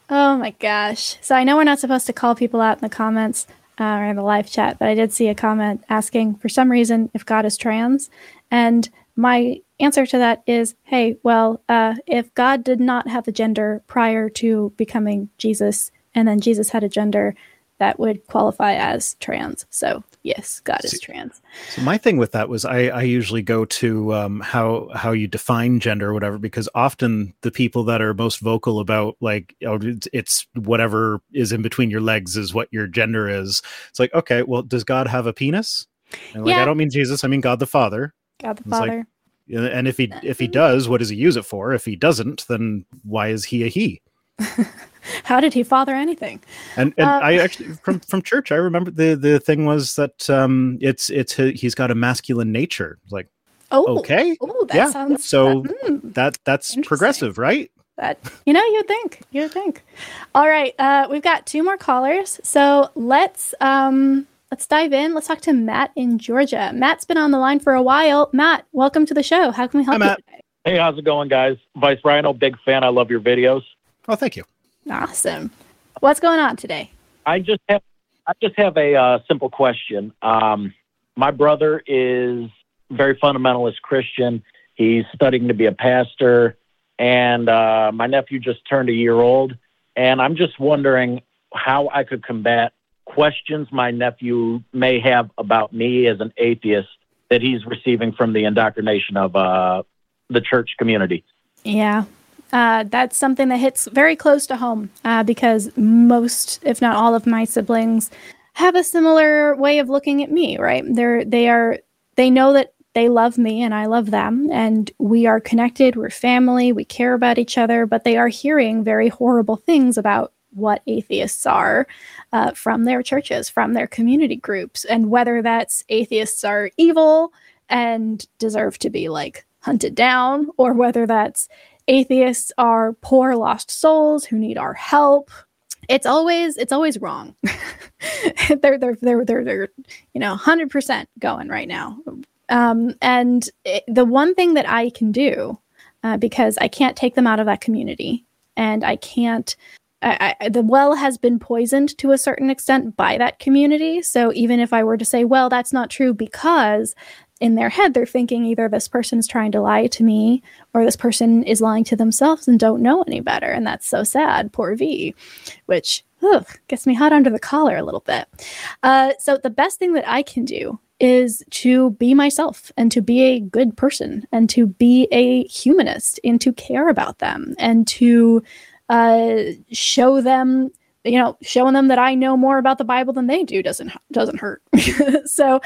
Oh my gosh. So I know we're not supposed to call people out in the comments uh, or in the live chat, but I did see a comment asking for some reason if God is trans. And my answer to that is hey, well, uh, if God did not have a gender prior to becoming Jesus, and then Jesus had a gender, that would qualify as trans. So yes, God is trans. So my thing with that was I, I usually go to um, how how you define gender or whatever because often the people that are most vocal about like oh, it's whatever is in between your legs is what your gender is. It's like okay, well, does God have a penis? And like Yeah. I don't mean Jesus, I mean God the Father. God the It's like- Father. And if he if he does, what does he use it for? If he doesn't, then why is he a he? [LAUGHS] How did he father anything? And and Uh, I actually from from church, I remember the the thing was that um it's it's he's got a masculine nature. Like Oh, okay, Oh, that yeah. sounds so mm, that that's progressive, right? that you know you'd think you'd think. All right, uh, we've got two more callers, so let's um let's dive in. Let's talk to Matt in Georgia. Matt's been on the line for a while. Matt, welcome to the show. How can we help you? today? Hey, how's it going, guys? Vice Rhino, big fan. I love your videos. Oh, thank you. Awesome. What's going on today? I just have I just have a uh, simple question. Um, my brother is very fundamentalist Christian. He's studying to be a pastor, and uh, my nephew just turned a year old. And I'm just wondering how I could combat questions my nephew may have about me as an atheist that he's receiving from the indoctrination of uh, the church community. Yeah. Uh, that's something that hits very close to home uh, because most, if not all, of my siblings have a similar way of looking at me. Right? They're they are they know that they love me and I love them, and we are connected. We're family. We care about each other, but they are hearing very horrible things about what atheists are uh, from their churches, from their community groups, and whether that's atheists are evil and deserve to be like hunted down, or whether that's atheists are poor lost souls who need our help. It's always it's always wrong. [LAUGHS] they're they're they're they're they're you know hundred percent going right now. Um, and it, the one thing that I can do uh, because I can't take them out of that community, and I can't. I, I, the well has been poisoned to a certain extent by that community. So even if I were to say, well, that's not true because in their head they're thinking either this person's trying to lie to me or this person is lying to themselves and don't know any better. And that's so sad. Poor V, which ugh, gets me hot under the collar a little bit. Uh, so the best thing that I can do is to be myself and to be a good person and to be a humanist and to care about them and to uh, show them you know showing them that i know more about the bible than they do doesn't doesn't hurt. [LAUGHS] So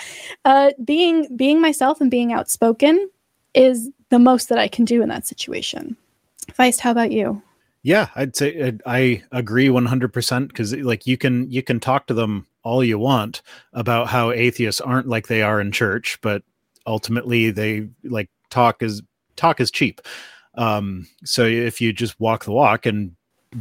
uh, being being myself and being outspoken is the most that i can do in that situation. Vice how about you? Yeah, I'd say I agree 100% because like you can you can talk to them all you want about how atheists aren't like they are in church, but ultimately they like talk is talk is cheap. Um, so if you just walk the walk and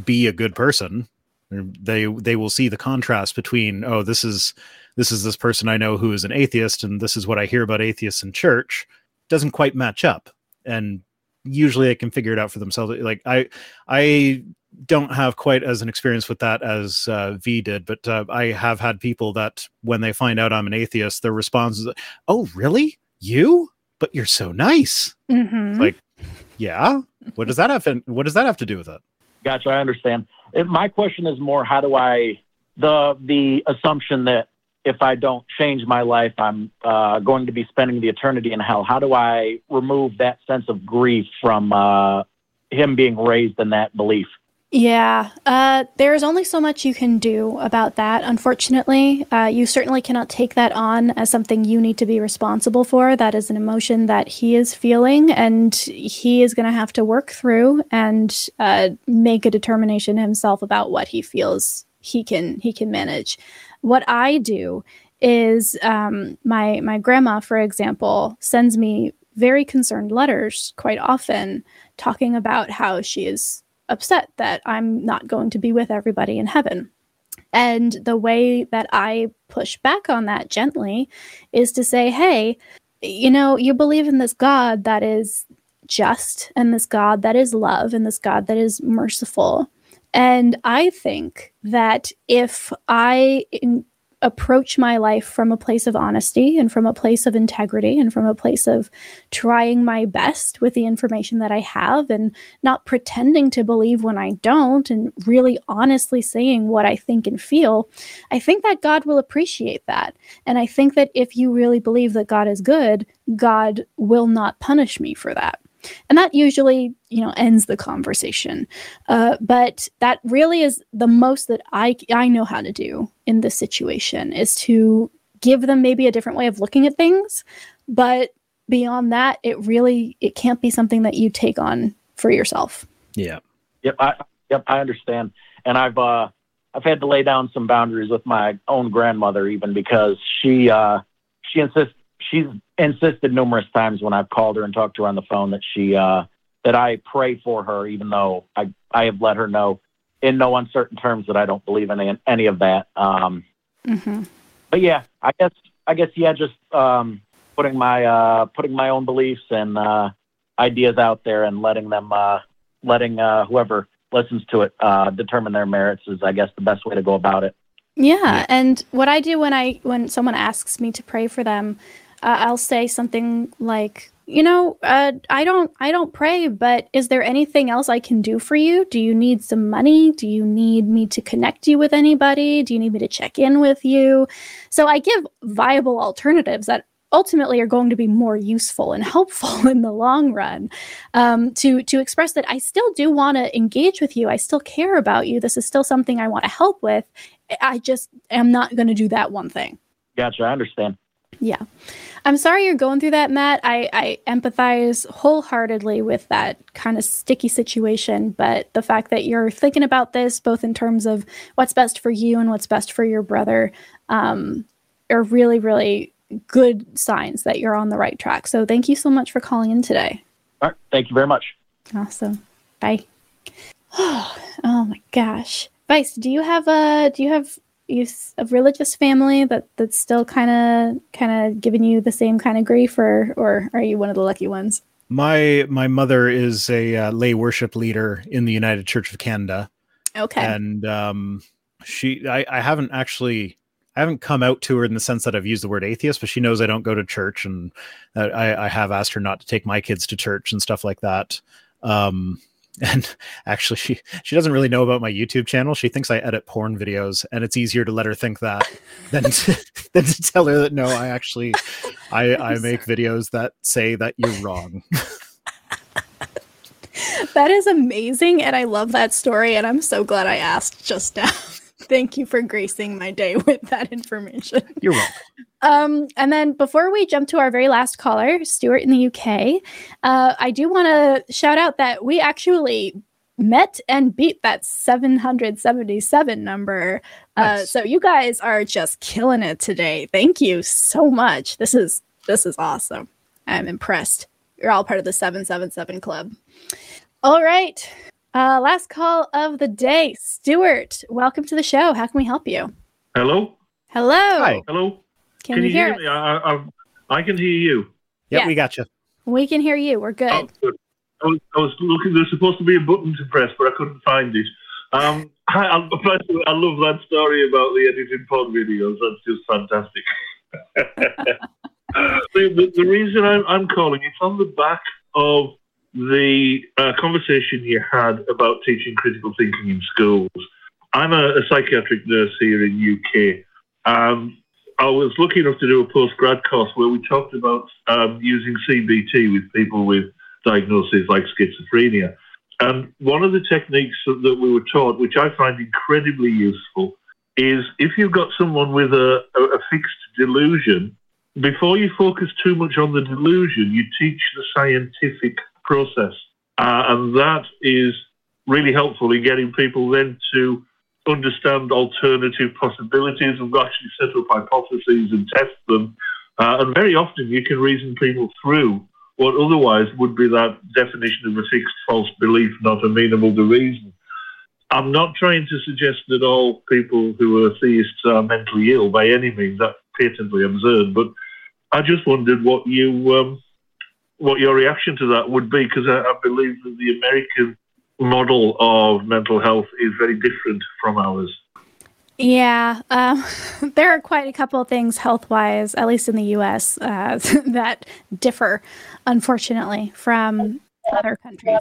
be a good person, they they will see the contrast between oh this is this is this person I know who is an atheist and this is what I hear about atheists in church doesn't quite match up. And usually they can figure it out for themselves. Like i i don't have quite as an experience with that as uh, v did but uh, i have had people that when they find out i'm an atheist their response is oh really? You? But you're so nice. Mm-hmm. like yeah? What does that have to, what does that have to do with it? Gotcha, I understand. My question is more: How do I the the assumption that if I don't change my life, I'm uh, going to be spending the eternity in hell? How do I remove that sense of grief from uh, him being raised in that belief? Yeah, uh, there's only so much you can do about that, unfortunately. Uh, you certainly cannot take that on as something you need to be responsible for. That is an emotion that he is feeling, and he is going to have to work through and uh, make a determination himself about what he feels he can he can manage. What I do is um, my my grandma, for example, sends me very concerned letters quite often, talking about how she is upset that I'm not going to be with everybody in heaven. And the way that I push back on that gently is to say, hey, you know, you believe in this God that is just, and this God that is love, and this God that is merciful. And I think that if I approach my life from a place of honesty and from a place of integrity and from a place of trying my best with the information that I have and not pretending to believe when I don't and really honestly saying what I think and feel, I think that God will appreciate that. And I think that if you really believe that God is good, God will not punish me for that and that usually you know ends the conversation. Uh, but that really is the most that i i know how to do in this situation is to give them maybe a different way of looking at things. But beyond that it really it can't be something that you take on for yourself. Yeah. Yep i yep i understand. And i've uh i've had to lay down some boundaries with my own grandmother even because she uh she insists she's insisted numerous times when I've called her and talked to her on the phone that she uh, that I pray for her, even though I I have let her know in no uncertain terms that I don't believe in any, any of that. Um, mm-hmm. But yeah, I guess I guess yeah, just um, putting my uh, putting my own beliefs and uh, ideas out there and letting them uh, letting uh, whoever listens to it uh, determine their merits is I guess the best way to go about it. Yeah, yeah, and what I do when I when someone asks me to pray for them, uh, I'll say something like, you know, uh, I don't, I don't pray, but is there anything else I can do for you? Do you need some money? Do you need me to connect you with anybody? Do you need me to check in with you? So I give viable alternatives that ultimately are going to be more useful and [LAUGHS] helpful in the long run um, to to express that I still do want to engage with you. I still care about you. This is still something I want to help with. I just am not going to do that one thing. Gotcha. I understand. Yeah. I'm sorry you're going through that, Matt. I, I empathize wholeheartedly with that kind of sticky situation. But the fact that you're thinking about this, both in terms of what's best for you and what's best for your brother, um, are really, really good signs that you're on the right track. So thank you so much for calling in today. All right. Thank you very much. Awesome. Bye. [SIGHS] oh my gosh. Vice, do you have a do you have you a religious family that that's still kind of kind of giving you the same kind of grief, or or are you one of the lucky ones? My my mother is a uh, lay worship leader in the United Church of Canada. Okay, and um, she I, I haven't actually I haven't come out to her in the sense that I've used the word atheist, but she knows I don't go to church, and I, I have asked her not to take my kids to church and stuff like that. Um, [LAUGHS] and actually she she doesn't really know about my youtube channel. She thinks i edit porn videos and it's easier to let her think that than to, [LAUGHS] than to tell her that no i actually i i [LAUGHS] make videos that say that you're wrong. That is amazing and i love that story and i'm so glad i asked just now thank you for gracing my day [LAUGHS] with that information you're welcome um, and then before we jump to our very last caller, Stuart in the UK, uh, I do want to shout out that we actually met and beat that 777 number. Uh, nice. So you guys are just killing it today. Thank you so much. This is this is awesome. I'm impressed. You're all part of the 777 club. All right. Uh, last call of the day. Stuart, welcome to the show. How can we help you? Hello. Hello. Hi. Hello. Can, can you hear, hear me? I, I, I, can hear you. Yep, Yeah. we got you. We can hear you. We're good. Oh, good. I was, I was looking. There's supposed to be a button to press, but I couldn't find it. Um, [LAUGHS] I, I, I love that story about the edited pod videos. That's just fantastic. [LAUGHS] [LAUGHS] the, the, the reason I'm, I'm calling it's on the back of the uh, conversation you had about teaching critical thinking in schools. I'm a, a psychiatric nurse here in UK. Um, I was lucky enough to do a postgrad course where we talked about um, using CBT with people with diagnoses like schizophrenia. And one of the techniques that we were taught, which I find incredibly useful, is if you've got someone with a, a, a fixed delusion, before you focus too much on the delusion, you teach the scientific process. Uh, and that is really helpful in getting people then to understand alternative possibilities and actually set up hypotheses and test them. Uh, and very often you can reason people through what otherwise would be that definition of a fixed false belief not amenable to reason. I'm not trying to suggest that all people who are theists are mentally ill by any means. That's patently absurd. But I just wondered what you, um, what your reaction to that would be, because I, I believe that the American model of mental health is very different from ours. Yeah, um, [LAUGHS] there are quite a couple of things health wise, at least in the US, uh, [LAUGHS] that differ, unfortunately, from other countries.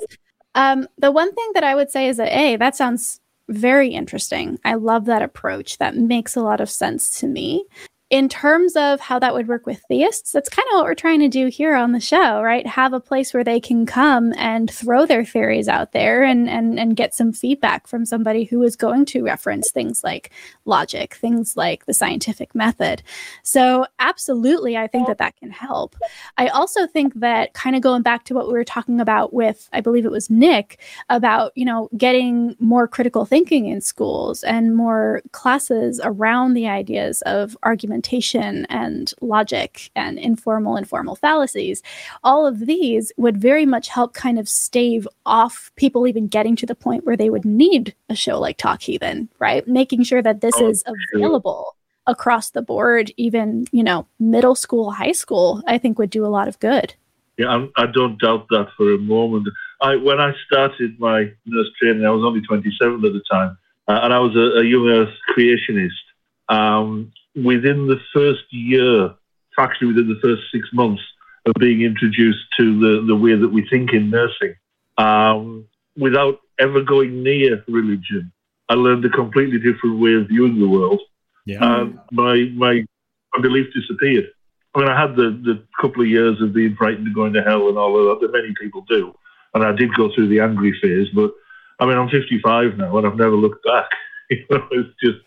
Um, the one thing that I would say is that, A, that sounds very interesting. I love that approach. That makes a lot of sense to me in terms of how that would work with theists, that's kind of what we're trying to do here on the show, right? Have a place where they can come and throw their theories out there and and and get some feedback from somebody who is going to reference things like logic, things like the scientific method. So, absolutely, I think that that can help. I also think that kind of going back to what we were talking about with I believe it was Nick about, you know, getting more critical thinking in schools and more classes around the ideas of argument argumentation and logic and informal and formal fallacies, all of these would very much help kind of stave off people even getting to the point where they would need a show like Talk Heathen, right? Making sure that this oh, is available across the board, even, you know, middle school, high school, I think would do a lot of good. Yeah, I'm, I do not doubt that for a moment. I, when I started my nurse training, I was only 27 at the time, uh, and I was a, a young earth creationist. Um, within the first year, actually within the first six months of being introduced to the, the way that we think in nursing, um, without ever going near religion, I learned a completely different way of viewing the world. Yeah. My, my, my belief disappeared. I mean, I had the, the couple of years of being frightened of going to hell and all of that that many people do. And I did go through the angry phase, but I mean, I'm 55 now and I've never looked back. [LAUGHS] You know, it's just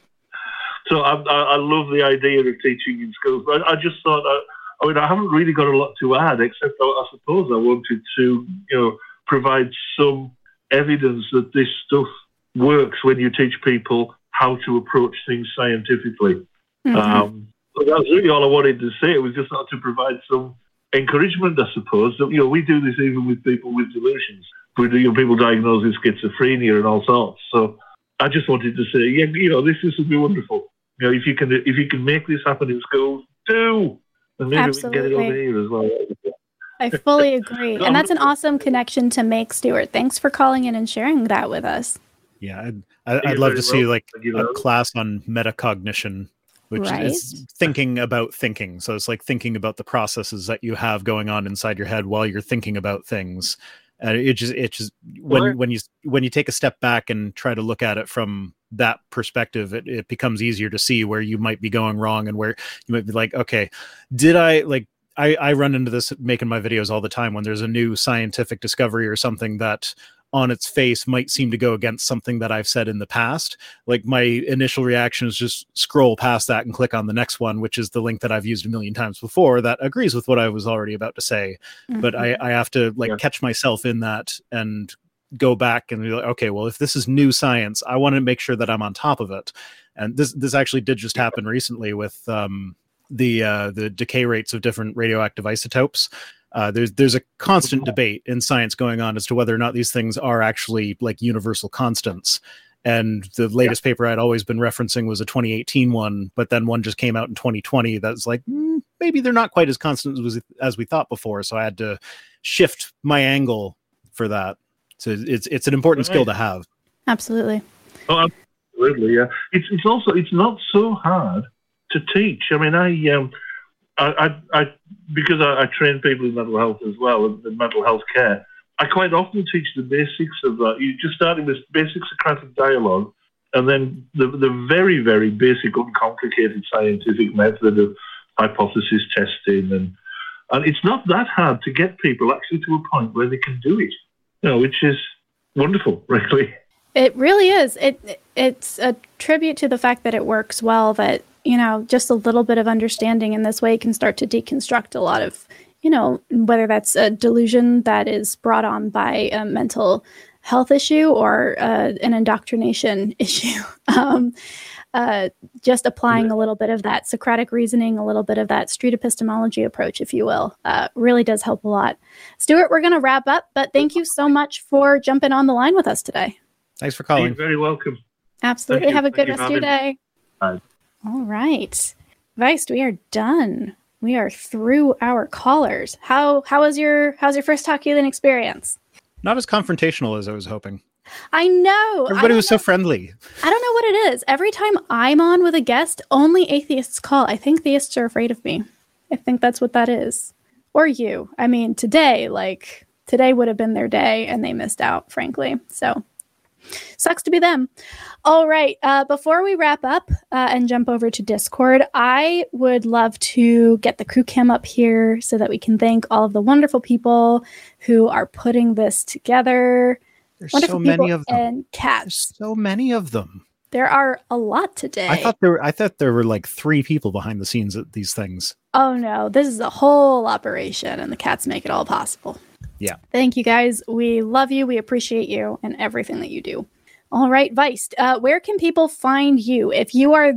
so I, I, love the idea of teaching in schools. But I just thought, I, I mean, I haven't really got a lot to add, except I, I suppose I wanted to, you know, provide some evidence that this stuff works when you teach people how to approach things scientifically. Mm-hmm. Um, so that's really all I wanted to say. It was just not to provide some encouragement, I suppose. That you know, we do this even with people with delusions. We do you know, people diagnosed with schizophrenia and all sorts. So I just wanted to say, yeah, you know, this, this would be wonderful. You know, if you can if you can make this happen in schools, do. And maybe Absolutely. we can get it over here as well. I fully [LAUGHS] agree. and um, that's an awesome connection to make, Stuart. Thanks for calling in and sharing that with us. Yeah, I'd, I'd love to see like a class on metacognition, which right? is thinking about thinking. So it's like thinking about the processes that you have going on inside your head while you're thinking about things. And it just, it just when when you when you take a step back and try to look at it from that perspective, it, it becomes easier to see where you might be going wrong and where you might be like, okay, did I like I, I run into this making my videos all the time when there's a new scientific discovery or something that on its face might seem to go against something that I've said in the past. Like my initial reaction is just scroll past that and click on the next one, which is the link that I've used a million times before that agrees with what I was already about to say. Mm-hmm. But I, I have to like yeah. catch myself in that and go back and be like, okay, well, if this is new science, I want to make sure that I'm on top of it. And this this actually did just happen recently with um, the uh, the decay rates of different radioactive isotopes. Uh, there's there's a constant mm-hmm. debate in science going on as to whether or not these things are actually like universal constants. And the latest yeah. paper I'd always been referencing was a 2018 one, but then one just came out in 2020 that's like mm, maybe they're not quite as constant as, as we thought before. So I had to shift my angle for that. So it's it's an important right. skill to have. Absolutely. Oh, absolutely. Yeah. It's it's also it's not so hard to teach. I mean, I um, I, I, I because I, I, train people in mental health as well and mental health care. I quite often teach the basics of that. You just starting with basic Socratic dialogue, and then the the very very basic, uncomplicated scientific method of hypothesis testing, and and it's not that hard to get people actually to a point where they can do it know, which is wonderful, [LAUGHS] really. It really is. It it's a tribute to the fact that it works well. That you know, just a little bit of understanding in this way can start to deconstruct a lot of you know whether that's a delusion that is brought on by a mental health issue or uh, an indoctrination [LAUGHS] issue. um, uh, just applying a little bit of that Socratic reasoning, a little bit of that street epistemology approach, if you will, uh, really does help a lot. Stuart, we're going to wrap up, but thank you so much for jumping on the line with us today. Thanks for calling. You're very welcome. Absolutely. Have a good rest of your day. Bye. All right. Vice, we are done. We are through our callers. How how was your how's your first Talk Heathen experience? Not as confrontational as I was hoping. I know. Everybody don't was so friendly. I don't know what it is. Every time I'm on with a guest, only atheists call. I think theists are afraid of me. I think that's what that is. Or you. I mean, today, like, today would have been their day and they missed out, frankly. So, sucks to be them. All right. Uh, before we wrap up uh, and jump over to Discord, I would love to get the crew cam up here so that we can thank all of the wonderful people who are putting this together. There's wonderful so many of them. And cats. So many of them. There are a lot today. I thought there were, I thought there were like three people behind the scenes at these things. Oh no, this is a whole operation, and the cats make it all possible. Yeah. Thank you guys. We love you. We appreciate you and everything that you do. All right, Vice, uh, where can people find you? If you are,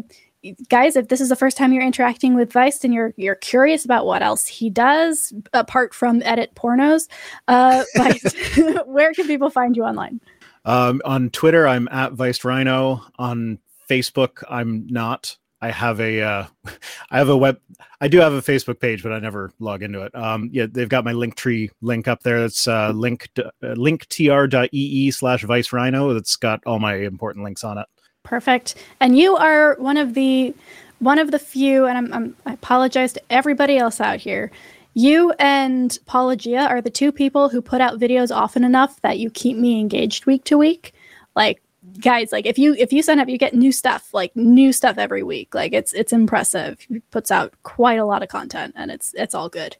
guys, if this is the first time you're interacting with Vice and you're you're curious about what else he does apart from edit pornos, uh, [LAUGHS] Vice, [LAUGHS] where can people find you online? Um, on Twitter, I'm at Vice Rhino. On Facebook, I'm not. I have a, uh, [LAUGHS] I have a web. I do have a Facebook page, but I never log into it. Um, yeah, they've got my Linktree link up there. That's uh, link uh, linktr.ee slash Vice Rhino. That's got all my important links on it. Perfect. And you are one of the one of the few, and I'm, I'm I apologize to everybody else out here. You and Paulogia are the two people who put out videos often enough that you keep me engaged week to week. Like guys, like if you if you sign up, you get new stuff, like new stuff every week. Like it's it's impressive. He puts out quite a lot of content and it's it's all good.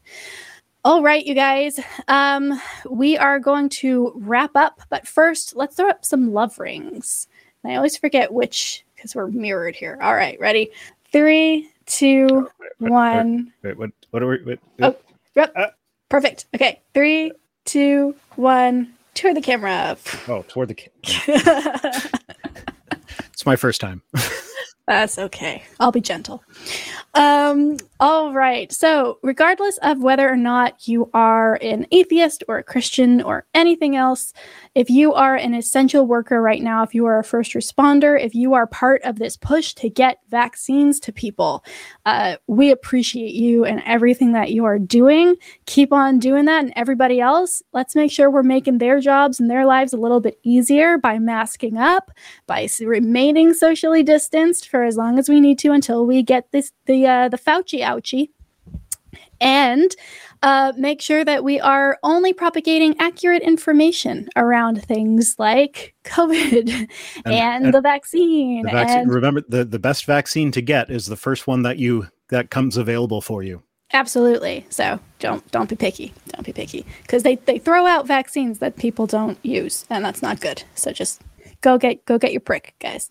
All right, you guys. Um, we are going to wrap up, but first, let's throw up some love rings. And I always forget which because we're mirrored here. All right, ready? Three, two, oh, one. Wait, what? What are we? Wait, Oh, yep. Ah. Perfect. Okay, three, two, one. Toward the camera. Oh, toward the. Ca- [LAUGHS] it's my first time. [LAUGHS] That's okay. I'll be gentle. Um, all right. So, regardless of whether or not you are an atheist or a Christian or anything else, if you are an essential worker right now, if you are a first responder, if you are part of this push to get vaccines to people, uh, we appreciate you and everything that you are doing. Keep on doing that. And everybody else, let's make sure we're making their jobs and their lives a little bit easier by masking up, by remaining socially distanced for as long as we need to until we get this the uh, the Fauci ouchie and uh, make sure that we are only propagating accurate information around things like COVID [LAUGHS] and, and the vaccine. The vaccine. and Remember, the the best vaccine to get is the first one that you that comes available for you. absolutely. So don't don't be picky. Don't be picky because they they throw out vaccines that people don't use, and that's not good. So just go get go get your prick, guys.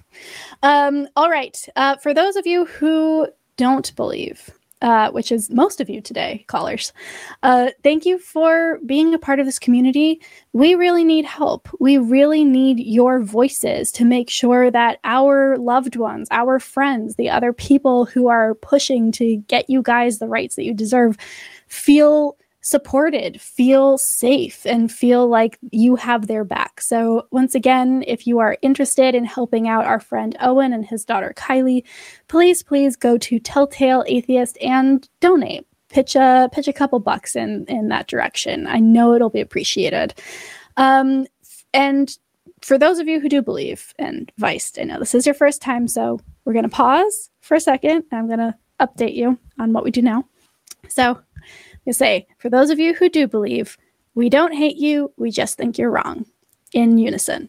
Um, all right. Uh, for those of you who don't believe, uh, which is most of you today, callers, uh, thank you for being a part of this community. We really need help. We really need your voices to make sure that our loved ones, our friends, the other people who are pushing to get you guys the rights that you deserve feel supported, feel safe, and feel like you have their back. So, once again, if you are interested in helping out our friend Owen and his daughter Kylie, please, please go to Telltale Atheist and donate. Pitch a pitch a couple bucks in in that direction. I know it'll be appreciated. Um, and for those of you who do believe, and Vice, I know this is your first time, so we're gonna pause for a second. I'm gonna update you on what we do now. So you say, for those of you who do believe, we don't hate you, we just think you're wrong. In unison.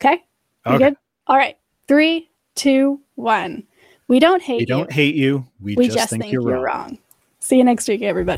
Okay? You Okay. good? All right. Three, two, one. We don't hate We you. don't hate you. We, just, think, you're, wrong. See you next week, everybody.